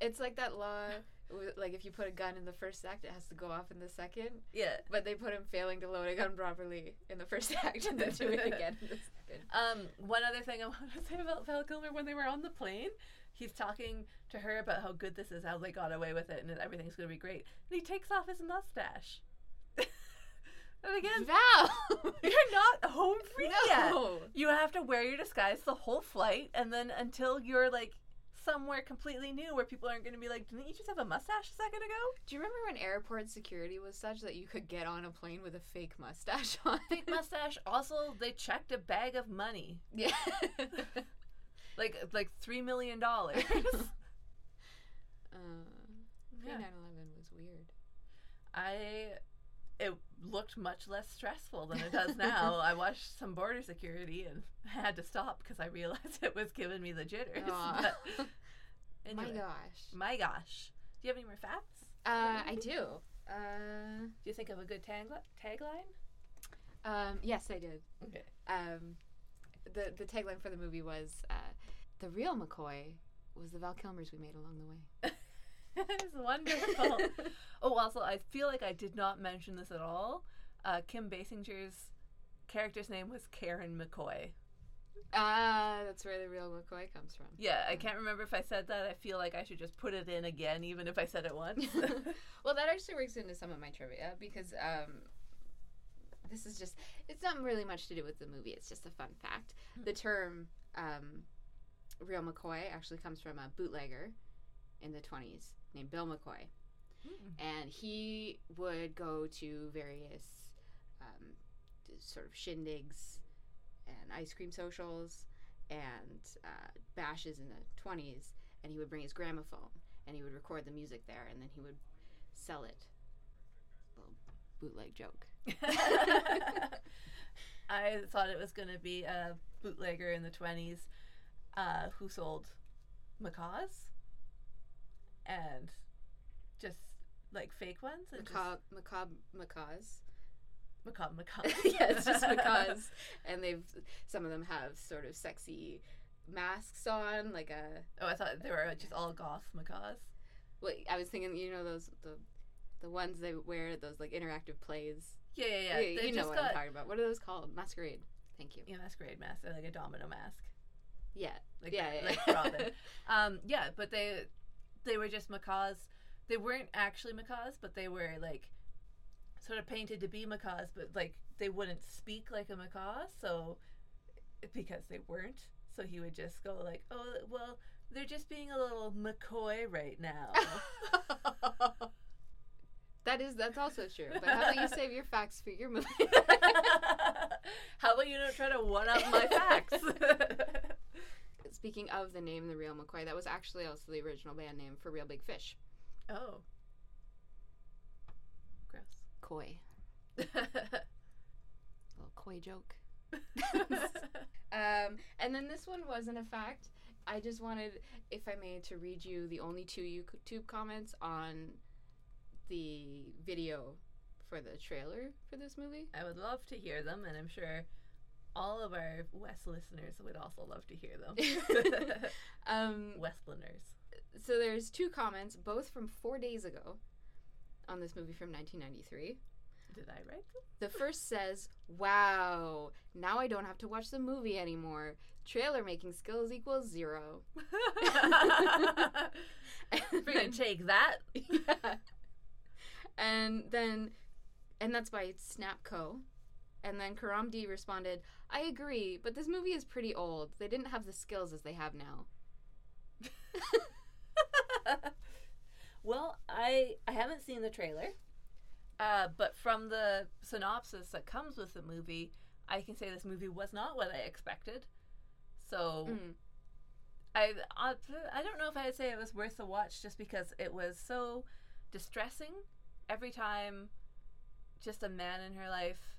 It's like that law like if you put a gun in the first act it has to go off in the second. Yeah. But they put him failing to load a gun properly in the first [LAUGHS] act and then do it again in the second. Um, one other thing I [LAUGHS] want to say about Val Kilmer when they were on the plane, he's talking to her about how good this is, how they got away with it, and everything's going to be great. And he takes off his mustache. [LAUGHS] and again, Val you're not home free yet. You have to wear your disguise the whole flight, and then until you're like somewhere completely new where people aren't going to be like, didn't you just have a mustache a second ago? Do you remember when airport security was such that you could get on a plane with a fake mustache on? Fake [LAUGHS] mustache. Also, they checked a bag of money, yeah. [LAUGHS] like like three million dollars. [LAUGHS] uh, pre 9 11 was weird. I it looked much less stressful than it does [LAUGHS] now. I watched some border security and [LAUGHS] had to stop because I realized [LAUGHS] it was giving me the jitters. But anyway, My gosh. my gosh. Do you have any more facts? Uh, I do. Uh, Do you think of a good tagli- tagline? um, yes, I did. Okay. Um, the the tagline for the movie was uh, "The real McCoy was the Val Kilmers we made along the way." [LAUGHS] it's wonderful. [LAUGHS] oh, also, I feel like I did not mention this at all. Uh, Kim Basinger's character's name was Karen McCoy. Ah, that's where the real McCoy comes from. Yeah, I can't remember if I said that. I feel like I should just put it in again, even if I said it once. [LAUGHS] well, that actually works into some of my trivia because um, this is just, it's not really much to do with the movie. It's just a fun fact. The term um, real McCoy actually comes from a bootlegger in the 20s named Bill McCoy. and he would go to various um, sort of shindigs and ice cream socials and uh, bashes in the 20s and he would bring his gramophone and he would record the music there and then he would sell it. Little bootleg joke. [LAUGHS] [LAUGHS] I thought it was going to be a bootlegger in the 20s uh, who sold macaws and just like fake ones. and just- macabre macabre macaws macabre, macabre. [LAUGHS] yeah it's just [LAUGHS] macaws and they've some of them have sort of sexy masks on like a Oh, I thought they were just all goth macaws. Well, I was thinking, you know, those the the ones they wear those like interactive plays. Yeah, yeah, yeah. you know what got I'm talking about. What are those called? Masquerade. Thank you. yeah, masquerade mask, or like a domino mask. Yeah. like Yeah, yeah, like. Robin. [LAUGHS] um, yeah, but they they were just macaws. They weren't actually macaws, but they were like sort of painted to be macaws, but like they wouldn't speak like a macaw, so because they weren't. So he would just go like, "Oh, well, they're just being a little McCoy right now." [LAUGHS] that is that's also true. But how about you save your facts for your movie? [LAUGHS] How about you don't try to one up my facts? [LAUGHS] Speaking of the name, the real McCoy, that was actually also the original band name for Reel Big Fish. oh, gross. Coy. [LAUGHS] Little coy joke. [LAUGHS] Um, and then this one wasn't a fact. I just wanted, if I may, to read you the only two YouTube comments on the video for the trailer for this movie. I would love to hear them, and I'm sure all of our West listeners would also love to hear them. [LAUGHS] [LAUGHS] Um, Westlanders. so there's two comments, both from four days ago, on this movie from 1993. Did I write The first says, "Wow, now I don't have to watch the movie anymore. Trailer making skills equals zero." them? [LAUGHS] We're gonna take that. yeah. And then, and that's by Snapco. And then Karam D responded, I agree, but this movie is pretty old. They didn't have the skills as they have now. [LAUGHS] well, I I haven't seen the trailer, uh, but from the synopsis that comes with the movie, I can say this movie was not what I expected. So Mm. I, I I don't know if I'd say it was worth the watch just because it was so distressing every time just a man in her life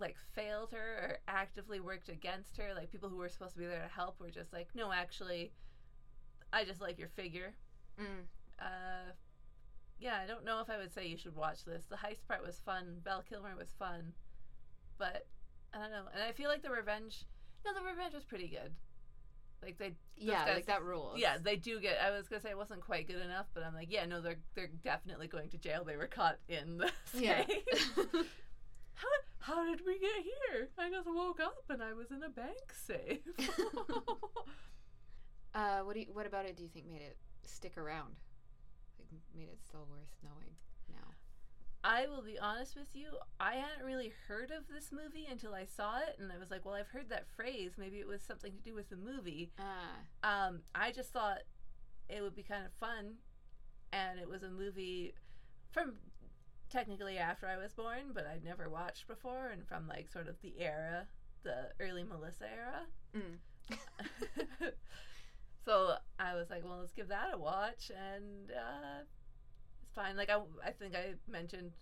like failed her or actively worked against her like people who were supposed to be there to help were just like no actually I just like your figure Mm. uh yeah I don't know if I would say you should watch this the heist part was fun Val Kilmer was fun but I don't know and I feel like the revenge no the revenge was pretty good like they Yeah, guys- like that rules. yeah, they do get. I was gonna say it wasn't quite good enough, but I'm like, yeah, no, they're they're definitely going to jail. They were caught in the Yeah. [LAUGHS] [LAUGHS] how how did we get here? I just woke up and I was in a bank safe. [LAUGHS] [LAUGHS] uh, what do you, what about it do you think made it stick around? Like made it still worth knowing now? I will be honest with you. I hadn't really heard of this movie until I saw it, and I was like, well, I've heard that phrase. Maybe it was something to do with the movie. Ah, Um, I just thought it would be kind of fun, and it was a movie from technically after I was born, but I'd never watched before, and from like sort of the era, the early Melissa era. Mm. [LAUGHS] so I was like, well, let's give that a watch, and uh, it's fine. Like I, I think I mentioned,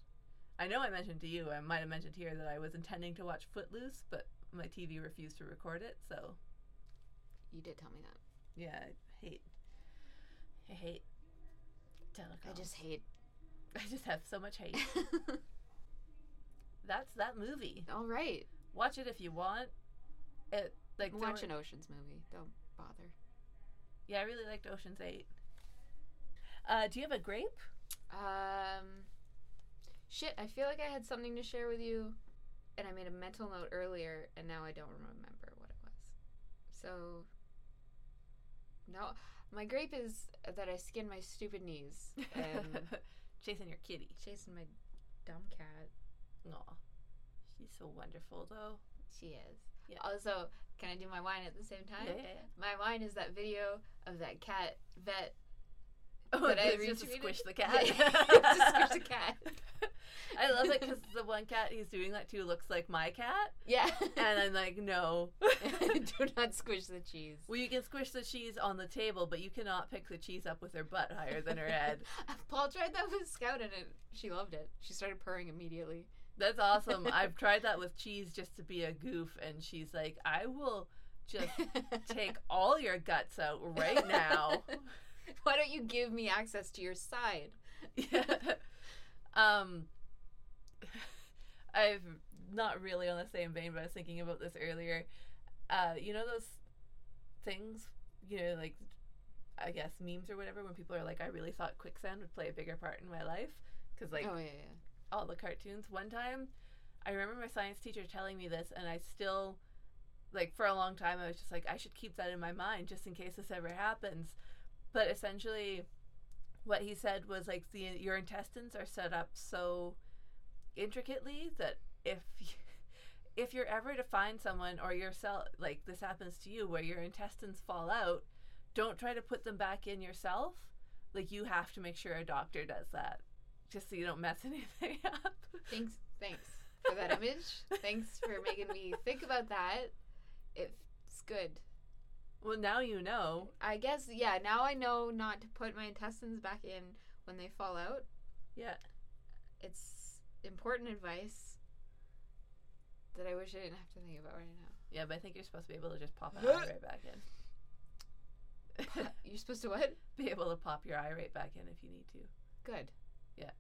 I know I mentioned to you, I might have mentioned here that I was intending to watch Footloose, but my TV refused to record it, so you did tell me that. yeah, I hate. I hate. I just hate. [LAUGHS] I just have so much hate. [LAUGHS] That's that movie. All right, Watch it if you want. It like watch an Ocean's movie. Don't bother. Yeah, I really liked Ocean's Eight. Uh, do you have a grape? Um, shit. I feel like I had something to share with you, and I made a mental note earlier, and now I don't remember what it was. So, no, my grape is that I skinned my stupid knees and [LAUGHS] Chasing your kitty. chasing my dumb cat. Aw. She's so wonderful though. She is. Yeah. Also, can I do my wine at the same time? Yeah, yeah, yeah. My wine is that video of that cat vet Oh, But I just squish the Yeah, cat. [LAUGHS] [LAUGHS] to squish the cat. I love it because the one cat he's doing that to looks like my cat, Yeah. and I'm like, no. [LAUGHS] Do not squish the cheese. well, you can squish the cheese on the table, but you cannot pick the cheese up with her butt higher than her head. Paul tried that with Scout and it, she loved it. She started purring immediately. That's awesome. I've tried that with cheese just to be a goof, and she's like, I will just take all your guts out right now. [LAUGHS] Why don't you give me access to your side? yeah. [LAUGHS] Um, [LAUGHS] I've not really on the same vein, but I was thinking about this earlier. Uh, you know those things, you know, like I guess memes or whatever, when people are like, "I really thought quicksand would play a bigger part in my life," because like oh yeah, yeah. all the cartoons. One time, I remember my science teacher telling me this, and I still, like, for a long time, I was just like, I should keep that in my mind just in case this ever happens. But essentially, what he said was like, the your intestines are set up so intricately that if if you're ever to find someone or yourself like this happens to you where your intestines fall out don't try to put them back in yourself like you have to make sure a doctor does that just so you don't mess [LAUGHS] anything up Thanks, thanks for that image. thanks for making me think about that. It's good. Well now you know I guess yeah. Now I know not to put my intestines back in when they fall out. yeah It's important advice that I wish I didn't have to think about right now. yeah but i think you're supposed to be able to just pop an [LAUGHS] eye right back in You're supposed to what? [LAUGHS] be able to pop your eye right back in if you need to Good. Yeah.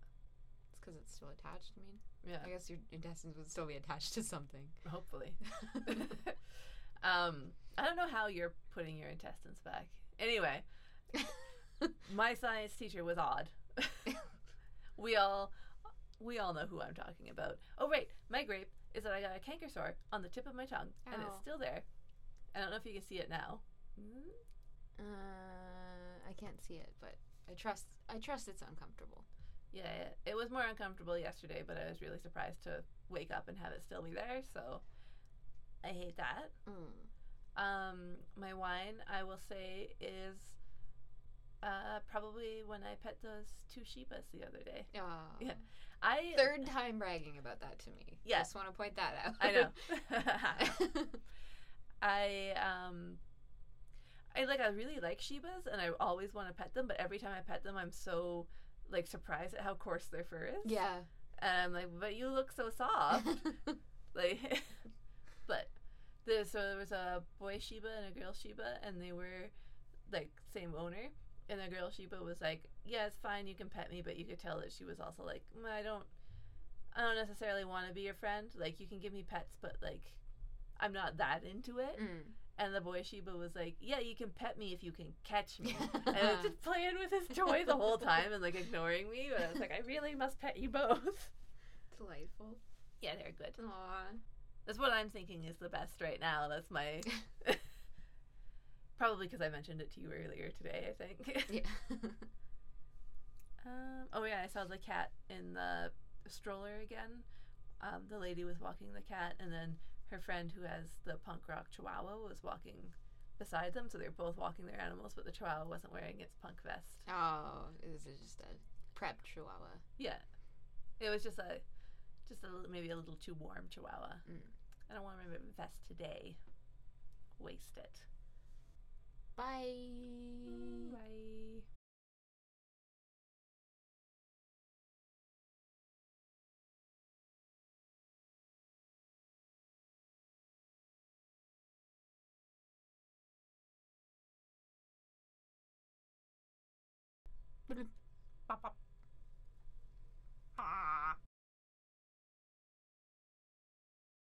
It's because it's still attached. I mean, yeah I guess your intestines would still be attached to something. hopefully [LAUGHS] um don't know how you're putting your intestines back. Anyway [LAUGHS] my science teacher was odd. [LAUGHS] We all we all know who i'm talking about. Oh right my grape is that i got a canker sore on the tip of my tongue and it's still there. I don't know if you can see it now. Mm, Uh, I can't see it, but I trust. I trust it's uncomfortable. yeah, yeah it was more uncomfortable yesterday but i was really surprised to wake up and have it still be there so i hate that. Mm. Um, my wine, I will say, is uh, probably when I pet those two Shibas the other day. Oh. [LAUGHS] Yeah. I Third time bragging about that to me. Yeah. Just want to point that out. I know. [LAUGHS] [LAUGHS] I um, I like I really like Shibas, and I always want to pet them. But every time I pet them, I'm so like surprised at how coarse their fur is. yeah. And I'm like, but you look so soft. like but there so there was a boy Shiba and a girl Shiba and they were like same owner and the girl Shiba was like yeah it's fine you can pet me but you could tell that she was also like "Mm, I don't I don't necessarily want to be your friend like you can give me pets but like I'm not that into it Mm. and the boy Shiba was like yeah you can pet me if you can catch me [LAUGHS] and I was just playing with his toy the whole time and like ignoring me but I was like I really must pet you both Delightful. yeah they're good Aw. That's what I'm thinking is the best right now. That's my. [LAUGHS] Probably because I mentioned it to you earlier today, I think. Yeah. [LAUGHS] um, oh, yeah, I saw the cat in the stroller again. Um, the lady was walking the cat, and then her friend who has the punk rock chihuahua was walking beside them. So they were both walking their animals, but the chihuahua wasn't wearing its punk vest. oh, it was just a prep chihuahua. Yeah. It was just a. Just a, maybe a little too warm chihuahua. Mm. I don't want to invest today. Waste it. Bye. Bye.